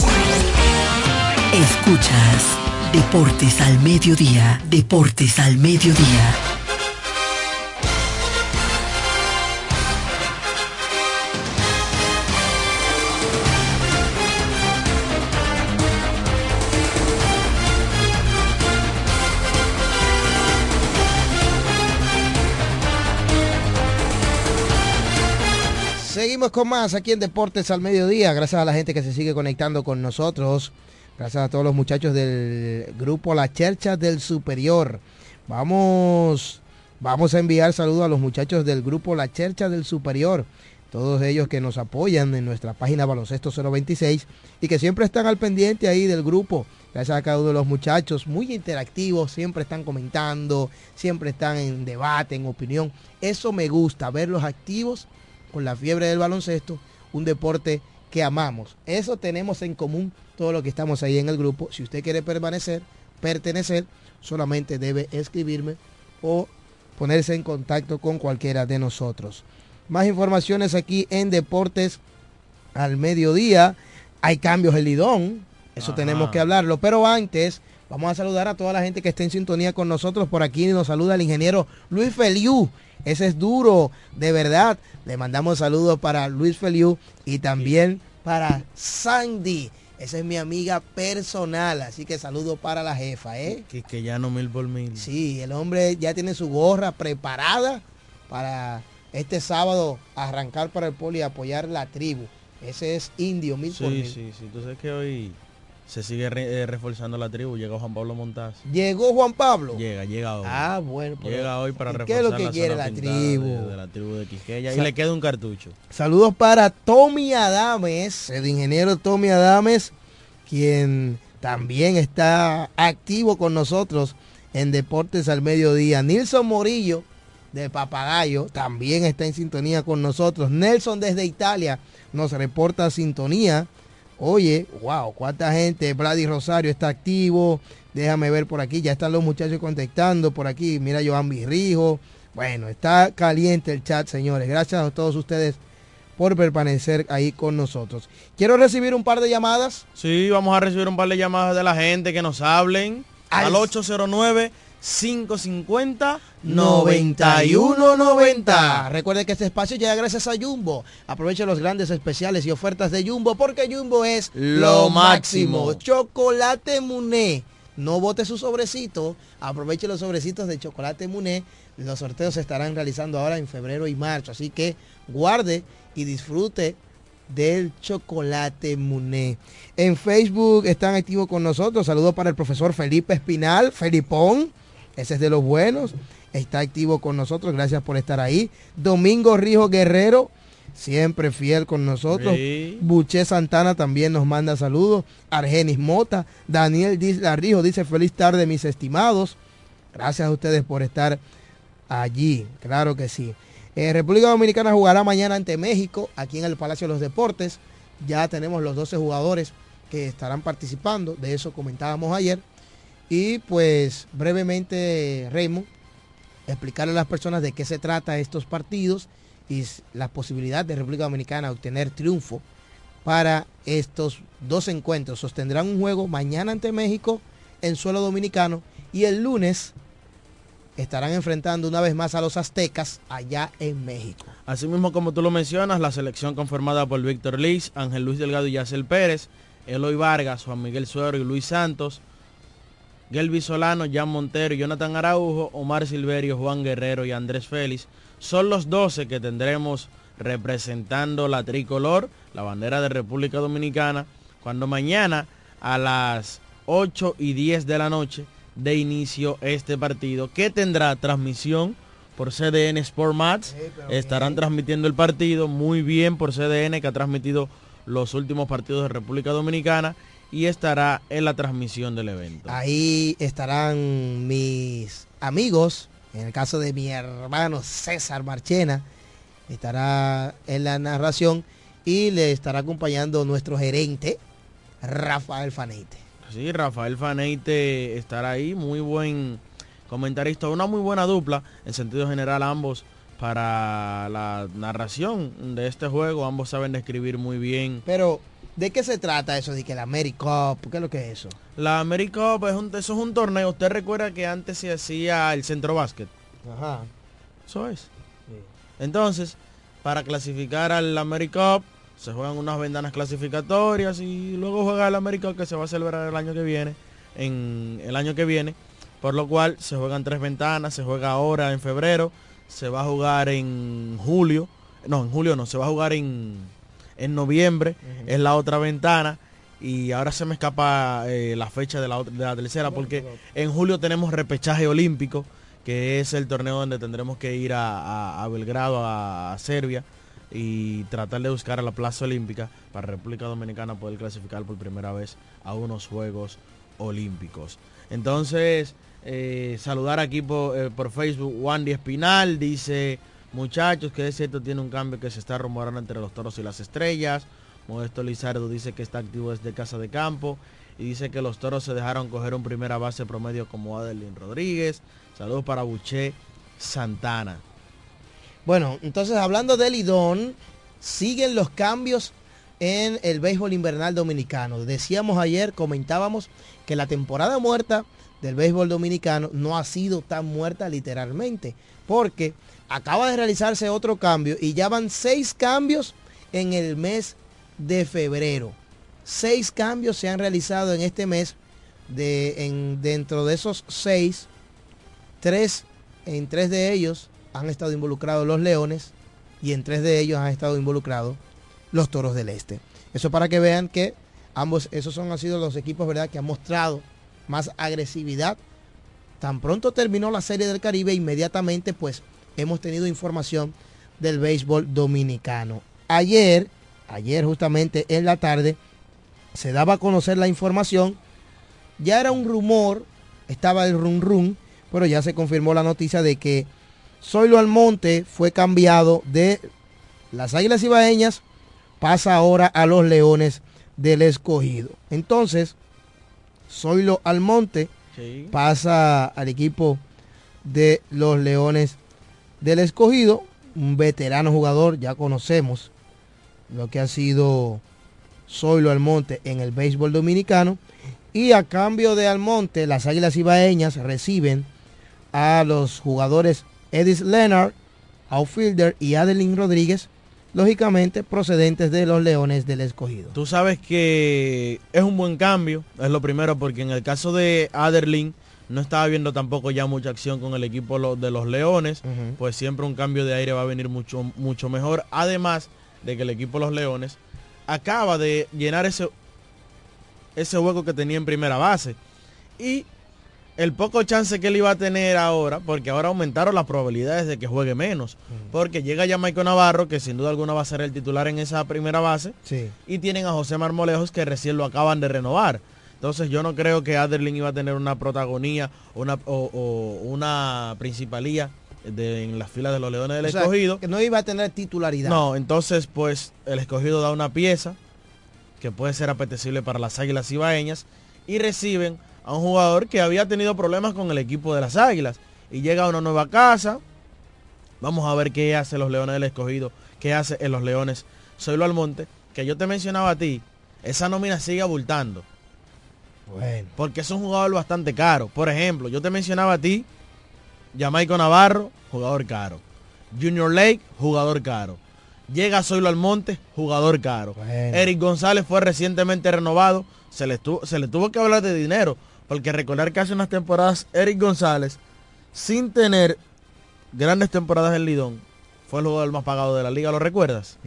Escuchas Deportes al Mediodía, Deportes al Mediodía. Seguimos con más aquí en Deportes al Mediodía. Gracias a la gente que se sigue conectando con nosotros. Gracias a todos los muchachos del grupo La Chercha del Superior. Vamos, vamos a enviar saludos a los muchachos del grupo La Chercha del Superior. Todos ellos que nos apoyan en nuestra página Baloncesto 026 y que siempre están al pendiente ahí del grupo. Gracias a cada uno de los muchachos, muy interactivos, siempre están comentando, siempre están en debate, en opinión. Eso me gusta, verlos activos con la fiebre del baloncesto, un deporte que amamos. Eso tenemos en común todo lo que estamos ahí en el grupo. Si usted quiere permanecer, pertenecer, solamente debe escribirme o ponerse en contacto con cualquiera de nosotros. Más informaciones aquí en Deportes al mediodía. Hay cambios en Lidón. Eso Ajá. tenemos que hablarlo. Pero antes, vamos a saludar a toda la gente que está en sintonía con nosotros. Por aquí nos saluda el ingeniero Luis Feliu. Ese es duro, de verdad. Le mandamos saludos para Luis Feliu y también para Sandy. Esa es mi amiga personal, así que saludo para la jefa, ¿eh? Que, que ya no mil por mil. Sí, el hombre ya tiene su gorra preparada para este sábado arrancar para el poli y apoyar la tribu. Ese es indio, mil por Sí, mil. sí, sí. Tú sabes que hoy se sigue re- eh, reforzando la tribu. Llega Juan Pablo Montaz. Llegó Juan Pablo. Llega, llega hoy. Ah, bueno. pero- Llega hoy para ¿y reforzar ¿Qué es lo que la quiere la tribu? De, de la tribu de Quisqueya. Y le queda un cartucho. Saludos para Tommy Adames, el ingeniero Tommy Adames, quien también está activo con nosotros en Deportes al Mediodía. Nilson Morillo, de Papagayo, también está en sintonía con nosotros. Nelson desde Italia nos reporta sintonía. Oye, wow, cuánta gente. Brady Rosario está activo. Déjame ver por aquí. Ya están los muchachos contactando por aquí. Mira, Joan Virrijo. Bueno, está caliente el chat, señores. Gracias a todos ustedes por permanecer ahí con nosotros. Quiero recibir un par de llamadas. Sí, vamos a recibir un par de llamadas de la gente que nos hablen. Al 809-550-9190. Recuerde que este espacio llega gracias a Jumbo. Aproveche los grandes especiales y ofertas de Jumbo porque Jumbo es Lo máximo. Chocolate Muné. No bote su sobrecito. Aproveche los sobrecitos de Chocolate Muné. Los sorteos se estarán realizando ahora en febrero y marzo. Así que guarde y disfrute del chocolate Muné. En Facebook están activos con nosotros. Saludos para el profesor Felipe Espinal, Felipón. Ese es de los buenos. Está activo con nosotros. Gracias por estar ahí. Domingo Rijo Guerrero, siempre fiel con nosotros. Sí. Buché Santana también nos manda saludos. Argenis Mota. Daniel Rijo dice feliz tarde mis estimados. Gracias a ustedes por estar allí. Claro que sí. Eh, República Dominicana jugará mañana ante México, aquí en el Palacio de los Deportes. Ya tenemos los 12 jugadores que estarán participando. De eso comentábamos ayer. Y pues brevemente, Raymond, explicarle a las personas de qué se trata estos partidos y la posibilidad de República Dominicana obtener triunfo para estos dos encuentros. Sostendrán un juego mañana ante México en suelo dominicano y el lunes estarán enfrentando una vez más a los aztecas allá en México. Así mismo como tú lo mencionas, la selección conformada por Víctor Liz, Ángel Luis Delgado y Yacel Pérez, Eloy Vargas, Juan Miguel Suero y Luis Santos, Gelby Solano, Jan Montero, Jonathan Araujo, Omar Silverio, Juan Guerrero y Andrés Félix son los 12 que tendremos representando la tricolor, la bandera de República Dominicana, cuando mañana a las 8 y 10 de la noche de inicio este partido que tendrá transmisión por CDN Sport Mats. Estarán transmitiendo el partido muy bien por CDN que ha transmitido los últimos partidos de República Dominicana y estará en la transmisión del evento. Ahí estarán mis amigos, en el caso de mi hermano César Marchena, estará en la narración y le estará acompañando nuestro gerente, Rafael Faneite. Sí, Rafael Faneite estará ahí, muy buen comentarista, una muy buena dupla en sentido general ambos para la narración de este juego, ambos saben describir muy bien. Pero, ¿de qué se trata eso de que la America Cup? ¿Qué es lo que es eso? La América Cup es un, eso es un torneo, usted recuerda que antes se hacía el centro básquet. Ajá. Eso es. Entonces, para clasificar al America Cup, se juegan unas ventanas clasificatorias y luego juega el America Cup que se va a celebrar el año que viene, en el año que viene, por lo cual se juegan tres ventanas, se juega ahora en febrero, se va a jugar en julio, no, en julio no, se va a jugar en, en noviembre, es la otra ventana. Y ahora se me escapa eh, la fecha de la, otra- de la tercera porque en julio tenemos repechaje olímpico, que es el torneo donde tendremos que ir a, a- a Belgrado, a, a Serbia, y tratar de buscar a la plaza olímpica para República Dominicana poder clasificar por primera vez a unos Juegos Olímpicos. Entonces, eh, saludar aquí por, eh, por Facebook, Wandy Espinal dice, muchachos, que es cierto, tiene un cambio que se está rumorando entre los toros y las estrellas. Modesto Lizardo dice que está activo desde Casa de Campo y dice que los toros se dejaron coger un primera base promedio como Adelín Rodríguez. Saludos para Buché Santana. Bueno, entonces hablando de Lidón, siguen los cambios en el béisbol invernal dominicano. Decíamos ayer, comentábamos que la temporada muerta del béisbol dominicano no ha sido tan muerta literalmente, porque acaba de realizarse otro cambio y ya van seis cambios en el mes de febrero. Seis cambios se han realizado en este mes. De, en, dentro de esos seis, tres, en tres de ellos han estado involucrados los Leones y en tres de ellos han estado involucrados los Toros del Este. Eso para que vean que ambos, esos son, han sido los equipos, ¿verdad?, que han mostrado más agresividad. Tan pronto terminó la Serie del Caribe, inmediatamente pues hemos tenido información del béisbol dominicano. Ayer, ayer justamente en la tarde, se daba a conocer la información. Ya era un rumor, estaba el rum rum, pero ya se confirmó la noticia de que Zoilo Almonte fue cambiado de las Águilas Ibaeñas, pasa ahora a los Leones del Escogido. Entonces, Zoilo Almonte Sí. pasa al equipo de los Leones del Escogido, un veterano jugador, ya conocemos lo que ha sido Zoilo Almonte en el béisbol dominicano. Y a cambio de Almonte, las Águilas Ibaeñas reciben a los jugadores Edis Leonard, outfielder, y Adeline Rodríguez, lógicamente procedentes de los Leones del Escogido. Tú sabes que es un buen cambio, es lo primero, porque en el caso de Aderlin no estaba viendo tampoco ya mucha acción con el equipo de los Leones, pues siempre un cambio de aire va a venir mucho, mucho mejor. Además de que el equipo de los Leones acaba de llenar ese, ese hueco que tenía en primera base. Y el poco chance que él iba a tener ahora, porque ahora aumentaron las probabilidades de que juegue menos. Porque llega ya Michael Navarro, que sin duda alguna va a ser el titular en esa primera base. Sí. Y tienen a José Marmolejos, que recién lo acaban de renovar. Entonces yo no creo que Aderlin iba a tener una protagonía una, o, o una principalía de- en las filas de los Leones del O sea, Escogido. que no iba a tener titularidad. No, entonces pues el escogido da una pieza que puede ser apetecible para las águilas ibaeñas y reciben a un jugador que había tenido problemas con el equipo de las águilas y llega a una nueva casa. Vamos a ver qué hace los leones del escogido, qué hace en los leones. Soy lo Almonte, que yo te mencionaba a ti, esa nómina sigue abultando. Bueno. Porque es un jugador bastante caro. Por ejemplo, yo te mencionaba a ti, Jamaico Navarro, jugador caro. Junior Lake, jugador caro. Llega Zoilo Almonte, jugador caro. Eric González fue recientemente renovado. Se le, tuvo, se le tuvo que hablar de dinero. Porque recordar que hace unas temporadas Eric González, sin tener grandes temporadas en Lidón, fue el jugador más pagado de la liga, ¿lo recuerdas?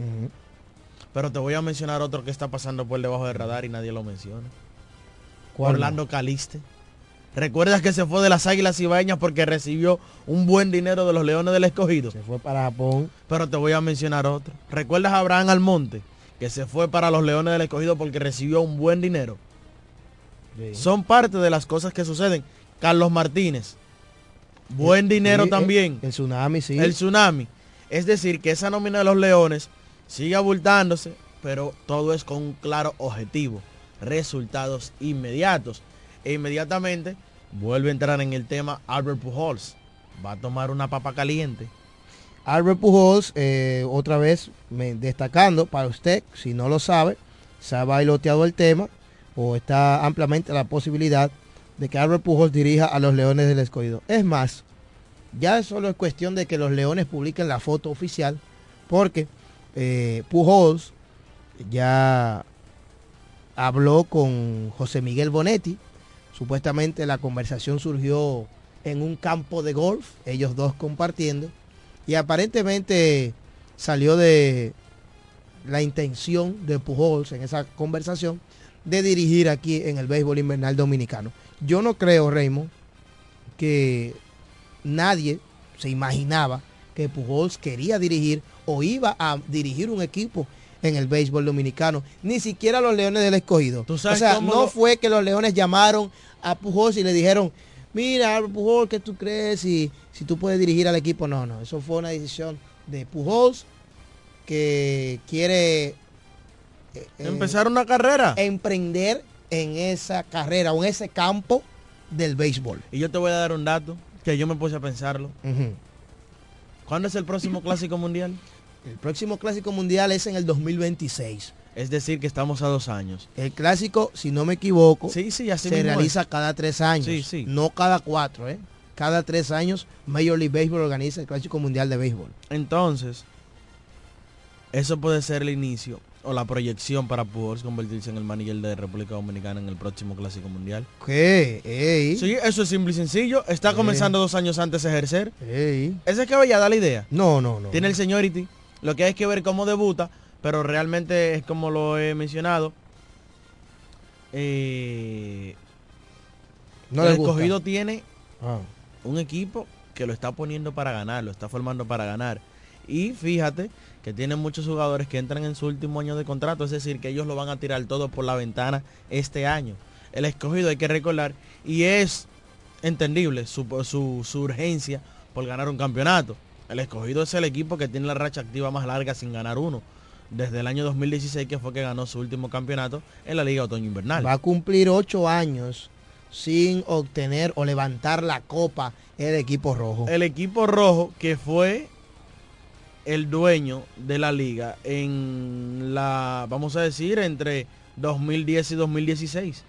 Pero te voy a mencionar otro que está pasando por debajo del radar y nadie lo menciona. ¿Cuál Orlando Caliste. ¿Recuerdas que se fue de las Águilas Ibaeñas porque recibió un buen dinero de los Leones del Escogido? Se fue para Japón. Pero te voy a mencionar otro. ¿Recuerdas a Abraham Almonte? Que se fue para los Leones del Escogido porque recibió un buen dinero. Son parte de las cosas que suceden. Carlos Martínez. Buen dinero Sí, también. El tsunami, sí. El tsunami. Es decir, que esa nómina de los Leones sigue abultándose, pero todo es con un claro objetivo. Resultados inmediatos. E inmediatamente vuelve a entrar en el tema Albert Pujols. Va a tomar una papa caliente. Albert Pujols, eh, otra vez me- destacando para usted, si no lo sabe, se ha bailoteado el tema o está ampliamente la posibilidad de que Albert Pujols dirija a los Leones del Escogido. Es más, ya solo es cuestión de que los Leones publiquen la foto oficial, porque eh, Pujols ya habló con José Miguel Bonetti. Supuestamente la conversación surgió en un campo de golf, ellos dos compartiendo, y aparentemente salió de la intención de Pujols en esa conversación de dirigir aquí en el béisbol invernal dominicano. Yo no creo, Raymond, que nadie se imaginaba que Pujols quería dirigir o iba a dirigir un equipo en el béisbol dominicano, ni siquiera los Leones del Escogido. O sabes sea, no lo- fue que los Leones llamaron a Pujols y le dijeron, mira, Pujols, ¿qué tú crees si, si tú puedes dirigir al equipo? No, no, eso fue una decisión de Pujols que quiere eh, eh, Empezar una carrera. emprender en esa carrera o en ese campo del béisbol. Y yo te voy a dar un dato que yo me puse a pensarlo. Ujú. ¿Cuándo es el próximo clásico mundial? El próximo clásico mundial es en el 2026. Es decir, que estamos a dos años. El clásico, si no me equivoco, Sí, sí, así se es. realiza cada tres años. Sí, sí. No cada cuatro, ¿eh? Cada tres años Major League Baseball organiza el Clásico Mundial de Béisbol. Entonces, eso puede ser el inicio o la proyección para Pujols convertirse en el manager de República Dominicana en el próximo Clásico Mundial. ¿Qué? Ey. Sí, eso es simple y sencillo. Está comenzando dos años antes de ejercer. Ey. Ese es que vaya da la idea. No, no, no. Tiene el seniority. Lo que hay que ver cómo debuta, pero realmente es como lo he mencionado. eh, No el gusta. escogido tiene Ah. un equipo que lo está poniendo para ganar, lo está formando para ganar. Y fíjate que tiene muchos jugadores que entran en su último año de contrato, es decir, que ellos lo van a tirar todo por la ventana este año. El escogido hay que recordar, y es entendible su, su, su urgencia por ganar un campeonato. El escogido es el equipo que tiene la racha activa más larga sin ganar uno. Desde el año 2016 que fue que ganó su último campeonato en la Liga Otoño Invernal. Va a cumplir ocho años sin obtener o levantar la copa el equipo rojo. El equipo rojo que fue el dueño de la liga en la, vamos a decir, entre 2010 y 2016.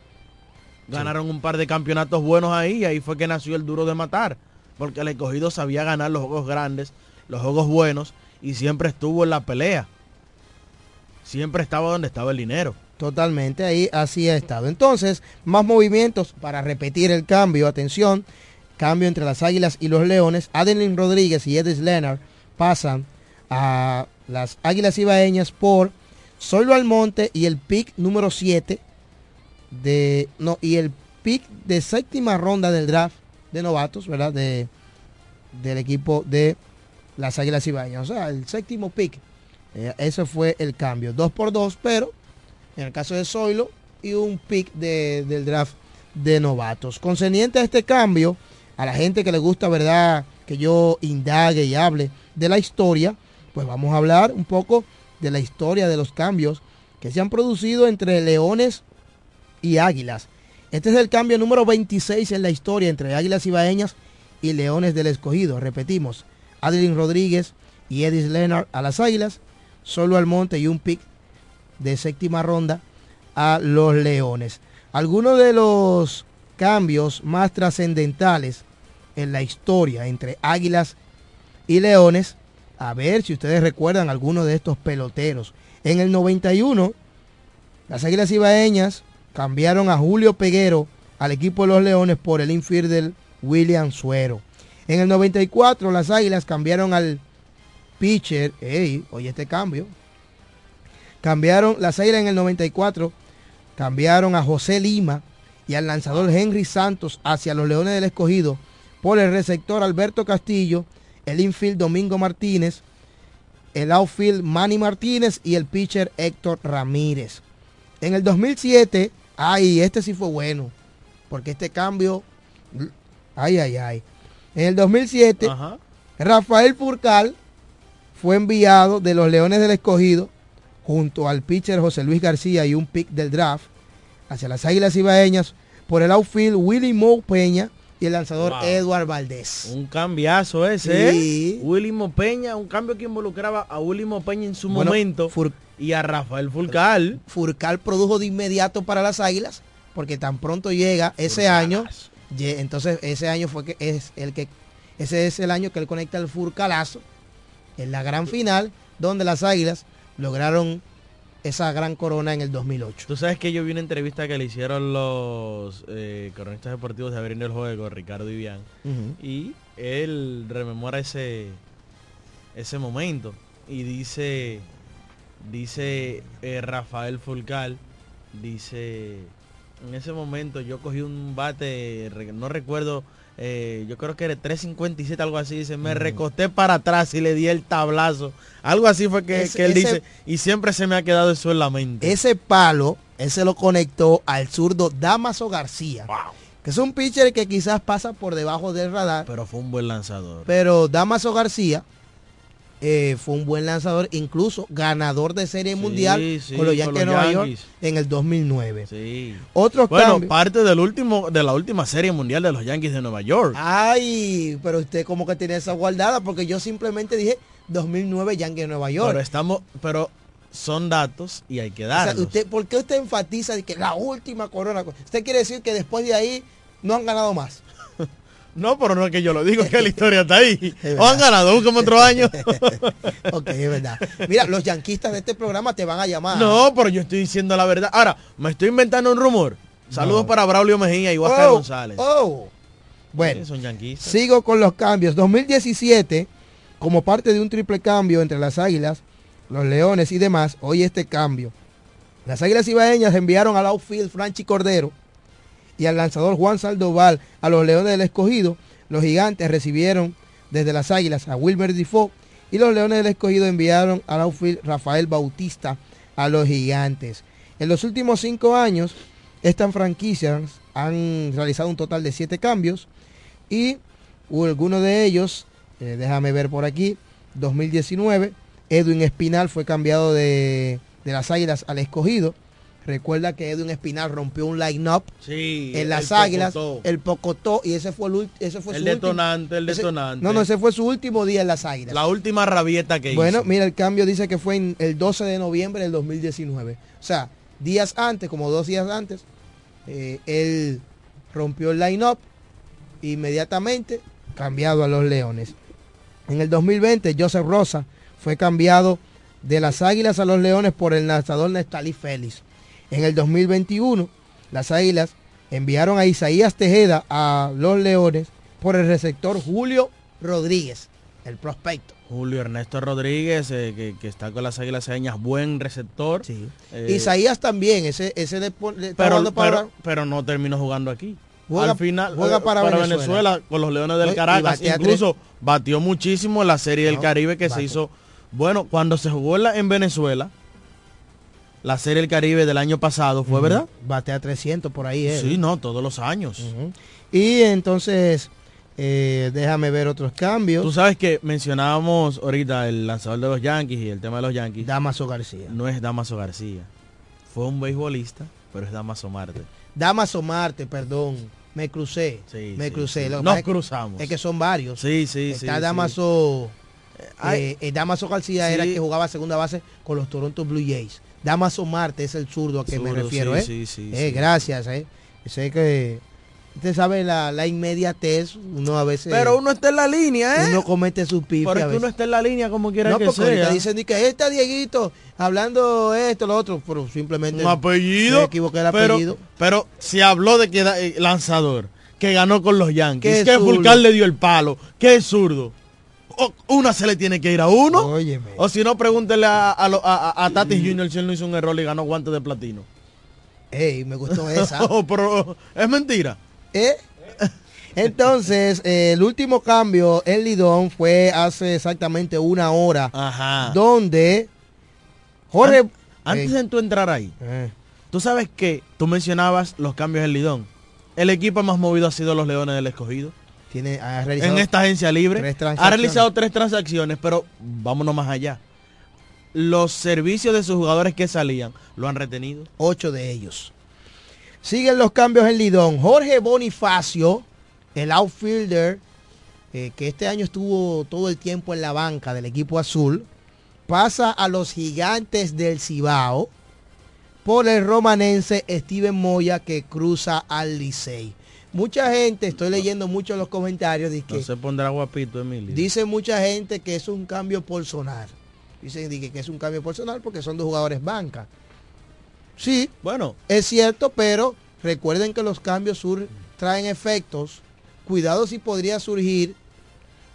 Ganaron un par de campeonatos buenos ahí y ahí fue que nació el duro de matar. Porque el escogido sabía ganar los juegos grandes, los juegos buenos y siempre estuvo en la pelea. Siempre estaba donde estaba el dinero. Totalmente, ahí así ha estado. Entonces, más movimientos para repetir el cambio. Atención, cambio entre las Águilas y los Leones. Adeline Rodríguez y Edis Leonard pasan a las Águilas Ibaeñas por Solo Almonte y el pick número 7 de no y el pick de séptima ronda del draft de novatos, ¿verdad? De del equipo de las Águilas Ibaeñas, o sea, el séptimo pick. Eh, ese fue el cambio, dos por dos, pero en el caso de Zoilo y un pick de- del draft de novatos. Concerniente a este cambio, a la gente que le gusta, ¿verdad? Que yo indague y hable de la historia, pues vamos a hablar un poco de la historia de los cambios que se han producido entre Leones y Águilas. Este es el cambio número 26 en la historia entre Águilas Ibaeñas y Leones del Escogido. Repetimos, Adeline Rodríguez y Edis Leonard a las Águilas, solo al monte y un pick de séptima ronda a los Leones. Algunos de los cambios más trascendentales en la historia entre Águilas y Leones, a ver si ustedes recuerdan algunos de estos peloteros. En el 91, las Águilas Ibaeñas cambiaron a Julio Peguero al equipo de los Leones por el infielder William Suero. En el 94, las Águilas cambiaron al pitcher, ey, oye este cambio, Cambiaron las Águilas en el 94, cambiaron a José Lima y al lanzador Henry Santos hacia los Leones del Escogido por el receptor Alberto Castillo, el infield Domingo Martínez, el outfield Manny Martínez y el pitcher Héctor Ramírez. En el 2007, ay, este sí fue bueno, porque este cambio, ay, ay, ay. En el 2007, Ajá. Rafael Furcal fue enviado de los Leones del Escogido junto al pitcher José Luis García y un pick del draft hacia las Águilas Ibaeñas por el outfield Willy Mo Peña y el lanzador Wow. Edward Valdés. Un cambiazo ese, Sí. ¿eh? Willy Peña, un cambio que involucraba a Willy Peña en su Bueno, momento y a Rafael Fulcal. Furcal produjo de inmediato para las Águilas porque tan pronto llega ese año, entonces ese año fue que es el que ese es el año que él conecta el Furcalazo en la gran final donde las Águilas lograron esa gran corona en el 2008. Tú sabes que yo vi una entrevista que le hicieron los eh, cronistas deportivos de Abriendo el Juego, Ricardo Vivian, Ujú. y él rememora ese, ese momento y dice, dice eh, Rafael Fulcal, dice, en ese momento yo cogí un bate, no recuerdo, eh, yo creo que era 357, algo así, dice, me recosté para atrás y le di el tablazo. Algo así fue que, Ese- que él ese- dice, y siempre se me ha quedado eso en la mente. Ese palo, ese lo conectó al zurdo Damaso García, que es un pitcher que quizás pasa por debajo del radar, Pero fue un buen lanzador. pero Damaso García eh, fue un buen lanzador, incluso ganador de serie mundial sí, con los Yankees de Nueva York en el 2009. Sí. Otro Bueno, parte del último, de la última serie mundial de los Yankees de Nueva York. Ay, pero usted como que tiene esa guardada porque yo simplemente dije 2009 Yankees de Nueva York. Pero estamos, pero son datos y hay que O sea, darlos. usted, ¿Por qué usted enfatiza de que la última corona? Usted quiere decir que después de ahí no han ganado más. No, pero no es que yo lo digo, es que la historia está ahí. Es O han ganado, como otro año. ok, es verdad. Mira, los yanquistas de este programa te van a llamar. No, pero yo estoy diciendo la verdad. Ahora, me estoy inventando un rumor. Saludos No. para Braulio Mejía y Oscar Oh, González. oh. Bueno, Sí, son yanquistas. sigo con los cambios. 2017, como parte de un triple cambio entre las Águilas, los Leones y demás, hoy este cambio. Las Águilas Ibaeñas enviaron al outfield Franchi Cordero y al lanzador Juan Saldoval a los Leones del Escogido. Los Gigantes recibieron desde las Águilas a Wilmer Defoe y los Leones del Escogido enviaron al outfield Rafael Bautista a los Gigantes. En los últimos cinco años, estas franquicias han realizado un total de siete cambios y algunos de ellos, eh, déjame ver por aquí, 2019, Edwin Espinal fue cambiado de las Águilas al escogido. Recuerda que Edwin Espinal rompió un line-up Sí, en las el Águilas, Pocotó. el Pocotó, y ese fue el, ese fue El su último- detonante, el ese- detonante. no, no, ese fue su último día en las Águilas. La última rabieta que Bueno, hizo. mira, el cambio dice que fue en el 12 de noviembre del 2019. O sea, días antes, como dos días antes, eh, él rompió el line-up inmediatamente cambiado a los Leones. En el 2020, Joseph Rosa fue cambiado de las Águilas a los Leones por el lanzador Nestalí Félix. En el 2021, las Águilas enviaron a Isaías Tejeda a los Leones por el receptor Julio Rodríguez, el prospecto. Julio Ernesto Rodríguez, eh, que, que está con las Águilas Cedeñas, buen receptor. Eh, Isaías también, ese, ese le está pero, para- pero, no terminó jugando aquí. Juega- Al final juega eh, para Venezuela. Venezuela. con los Leones del Caracas. Incluso batió muchísimo en la Serie del Caribe que se hizo. Bueno, cuando se jugó en, la- en Venezuela, la Serie del Caribe del año pasado, ¿fue Ujú. verdad? Batea 300 por ahí. él. Sí, no, todos los años. Y entonces, eh, déjame ver otros cambios. Tú sabes que mencionábamos ahorita el lanzador de los Yankees y el tema de los Yankees. Damaso García. No es Damaso García. Fue un beisbolista, pero es Damaso Marte. Damaso Marte, perdón. Me crucé. Sí, me sí, crucé. sí. Lo Nos cruzamos. Es que son varios. Sí, sí, sí. Está. Damaso. eh, eh, Damaso García era el que jugaba segunda base con los Toronto Blue Jays. Damaso Marte es el zurdo a que me refiero, sí, ¿eh? sí, Eh. Gracias, ¿eh? Sé que usted sabe la, la inmediatez, uno a veces Pero uno está en la línea, ¿eh? uno comete su pife Pero uno está en la línea como quiera No, que porque sea. dicen que ahí está Dieguito hablando esto, lo otro, pero simplemente un apellido. me equivoqué el pero, apellido. Pero se habló de que da- eh, lanzador, que ganó con los Yankees, que. Fulcar le dio el palo, que es zurdo. Una se le tiene que ir a uno. Óyeme. O si no, pregúntele a, a, Tatis Jr. si él no hizo un error y ganó guantes de platino. Ey, me gustó esa. Oh, pero es mentira. ¿Eh? Entonces, eh, el último cambio en Lidón fue hace exactamente una hora, Ajá. donde Jorge... An- Antes de tú entrar ahí, Eh, tú sabes que tú mencionabas los cambios en Lidón. El equipo más movido ha sido los Leones del Escogido. Tiene, ha realizado en esta agencia libre. Ha realizado tres transacciones, pero vámonos más allá. Los servicios de sus jugadores que salían lo han retenido. ocho de ellos. Siguen los cambios en Lidón. Jorge Bonifacio, el outfielder, eh, que este año estuvo todo el tiempo en la banca del equipo azul, pasa a los gigantes del Cibao por el romanense Steven Moya que cruza al Licey. Mucha gente, estoy leyendo mucho en los comentarios, dice No que se pondrá guapito, Emilio. Dice mucha gente que es un cambio por sonar. Dicen di que que es un cambio por sonar porque son dos jugadores banca. Sí, Bueno, es cierto, pero recuerden que los cambios sur traen efectos. Cuidado si podría surgir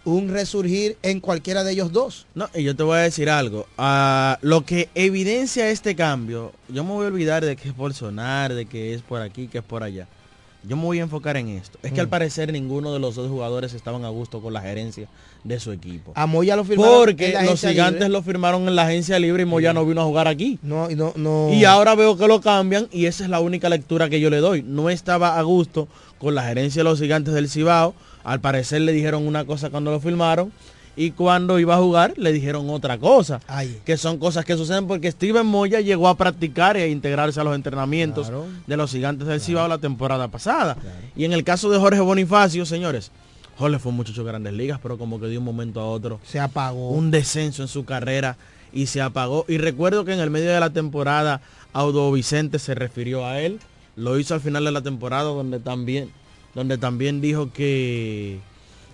un resurgir en cualquiera de ellos dos. no, y yo te voy a decir algo. Ah, lo que evidencia este cambio, yo me voy a olvidar de que es por sonar, de que es por aquí, que es por allá. Yo me voy a enfocar en esto. Es que al Mm. parecer ninguno de los dos jugadores estaban a gusto con la gerencia de su equipo. A Moya lo firmaron en Porque la los gigantes libre. lo firmaron en la agencia libre y Moya no vino a jugar aquí. No, no, no. Y ahora veo que lo cambian y esa es la única lectura que yo le doy. No estaba a gusto con la gerencia de los gigantes del Cibao. Al parecer le dijeron una cosa cuando lo firmaron y cuando iba a jugar le dijeron otra cosa. Ay. Que son cosas que suceden porque Steven Moya llegó a practicar e a integrarse a los entrenamientos Claro. de los gigantes del Cibao la temporada pasada. Y en el caso de Jorge Bonifacio, señores, Jorge fue un muchacho de grandes ligas, pero como que de un momento a otro se apagó. un descenso en su carrera y se apagó. Y recuerdo que en el medio de la temporada Audo Vicente se refirió a él. Lo hizo al final de la temporada donde también, donde también dijo que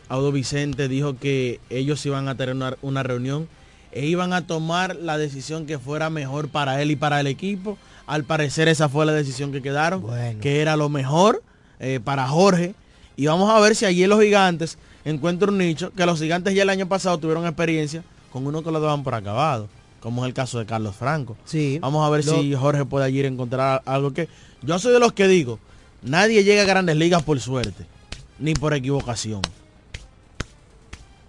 Audo Vicente dijo que ellos iban a tener una, una reunión e iban a tomar la decisión que fuera mejor para él y para el equipo. Al parecer esa fue la decisión que quedaron, que era lo mejor eh, para Jorge. Y vamos a ver si allí los gigantes encuentra un nicho, que los gigantes ya el año pasado tuvieron experiencia con uno que lo daban por acabado, como es el caso de Carlos Franco. Sí. Vamos a ver Lo- si Jorge puede allí encontrar algo que... Yo soy de los que digo, nadie llega a grandes ligas por suerte, ni por equivocación.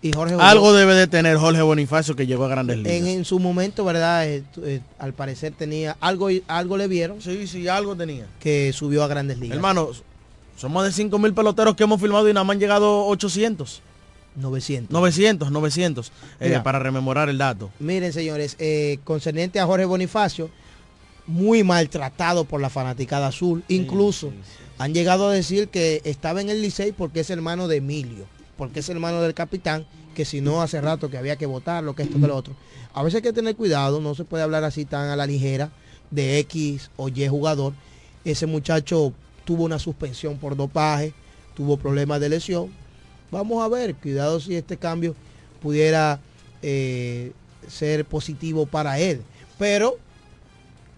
Y Jorge Algo debe de tener Jorge Bonifacio que llegó a grandes ligas. en, en su momento, ¿verdad? Eh, eh, al parecer tenía algo, algo le vieron. Sí, sí, algo tenía. Que subió a grandes ligas. Hermano, somos de 5 mil peloteros que hemos filmado y nada más han llegado 800. 900. 900, 900, eh, Mira. para rememorar el dato. Miren, señores, eh, concerniente a Jorge Bonifacio, muy maltratado por la fanaticada azul. Incluso han llegado a decir que estaba en el Licey porque es hermano de Emilio, porque es hermano del capitán, que si no hace rato que había que votarlo, que esto, que lo otro. A veces hay que tener cuidado, no se puede hablar así tan a la ligera de X o Y jugador. Ese muchacho tuvo una suspensión por dopaje, tuvo problemas de lesión. Vamos a ver, cuidado si este cambio pudiera eh, ser positivo para él. Pero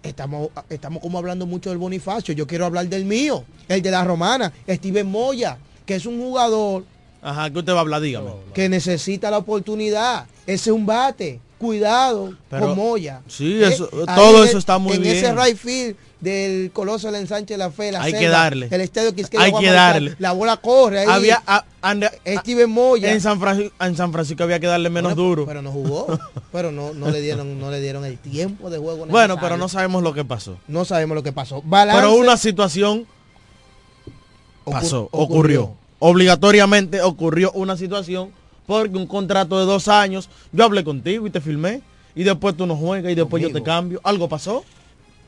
estamos, estamos como hablando mucho del Bonifacio. Yo quiero hablar del mío, el de la romana, Steven Moya, que es un jugador Ajá, ¿qué usted va a hablar? Dígame. que necesita la oportunidad. Ese es un bate. Cuidado Pero- con Moya. Sí, Eh, eso- todo en eso está muy en bien. ese right field del Coloso del Ensanche la Fe, la Hay que darle. El estadio Hay Juan que Marichal, darle. La bola corre ahí. Había, a- ande- Steven Moya. en, San Francisco, en San Francisco había que darle menos Bueno, duro. Pero no jugó. pero no, no le dieron, no le dieron el tiempo de juego. bueno, pero no sabemos lo que pasó. No sabemos lo que pasó. Balance, Pero una situación pasó, ocurrió. ocurrió. Obligatoriamente ocurrió una situación porque un contrato de dos años, yo hablé contigo y te filmé y después tú no juegas y después yo te cambio. ¿Algo pasó?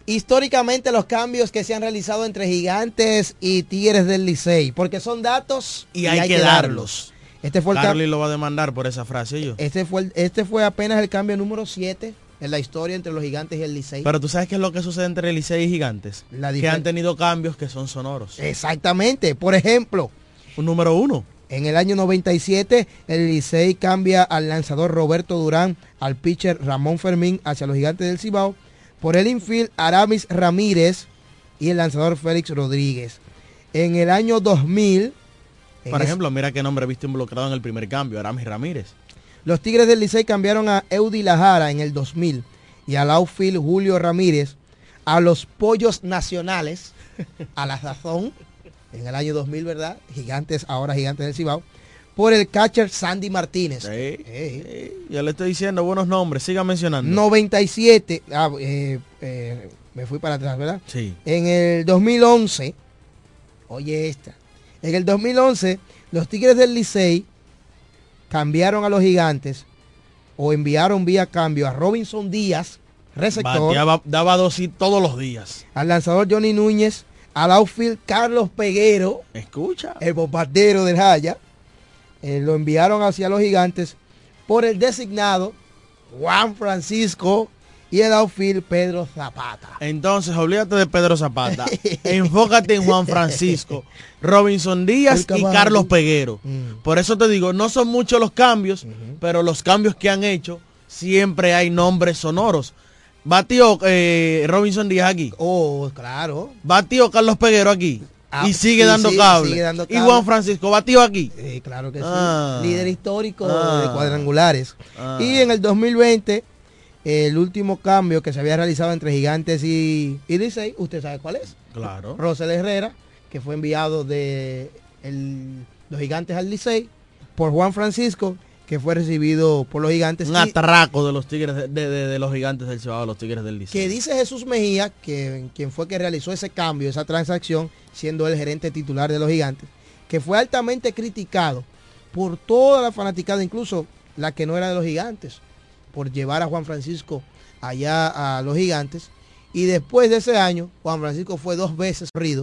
históricamente los cambios que se han realizado entre gigantes y tigres del Licey, porque son datos Y, hay, que darlos. Este fue el Carly lo va a demandar por esa frase yo. Este fue, el- este fue apenas el cambio número 7 en la historia entre los gigantes y el Licey. Pero tú sabes qué es lo que sucede entre Licey y Gigantes. La que han tenido cambios que son sonoros. Exactamente. Por ejemplo, Un número uno. en el año 97, el Licey cambia al lanzador Roberto Durán, al pitcher Ramón Fermín hacia los gigantes del Cibao, por el infield Aramis Ramírez y el lanzador Félix Rodríguez. En el año 2000, en Por ese- ejemplo, mira qué nombre viste involucrado en el primer cambio, Aramis Ramírez. Los Tigres del Licey cambiaron a Eudi Lajara en el 2000 y al outfield Julio Ramírez, a los Pollos Nacionales, a la Sazón, en el año 2000, ¿verdad? Gigantes, ahora Gigantes del Cibao, por el catcher Sandy Martínez. Ya le estoy diciendo buenos nombres, siga mencionando. 97, ah, eh, eh, me fui para atrás, ¿verdad? Sí. En el 2011, oye esta, en el 2011, los Tigres del Licey cambiaron a los gigantes o enviaron vía cambio a Robinson Díaz, receptor, Bateaba- daba dosis todos los días. al lanzador Johnny Núñez, al outfield Carlos Peguero, Escucha. el bombardero del Jaya, eh, lo enviaron hacia los gigantes por el designado Juan Francisco y el outfield Pedro Zapata. Entonces, olvídate de Pedro Zapata. Enfócate en Juan Francisco, Robinson Díaz y. Carlos Peguero. Mm. Por eso te digo, no son muchos los cambios, pero los cambios que han hecho, siempre hay nombres sonoros. Batió eh, Robinson Díaz aquí. Oh, claro. Batió Carlos Peguero aquí. Ah, y sigue dando sí, cable. sigue dando Y. Juan Francisco batió aquí. Sí, claro que Ah. sí. Líder histórico Ah. de cuadrangulares. Ah. Y en el 2020, el último cambio que se había realizado entre Gigantes y, y Licey, usted sabe cuál es. Claro. Rosel Herrera, que fue enviado de el- los Gigantes al Licey, por Juan Francisco, que fue recibido por los Gigantes. Un atraco de los tigres de, de- de- de los gigantes del Cibao, los tigres del Liceo. que dice Jesús Mejía, que quien fue que realizó ese cambio, esa transacción, siendo el gerente titular de los gigantes, que fue altamente criticado por toda la fanaticada, incluso la que no era de los gigantes, por llevar a Juan Francisco allá a los gigantes. Y después de ese año, Juan Francisco fue dos veces corrido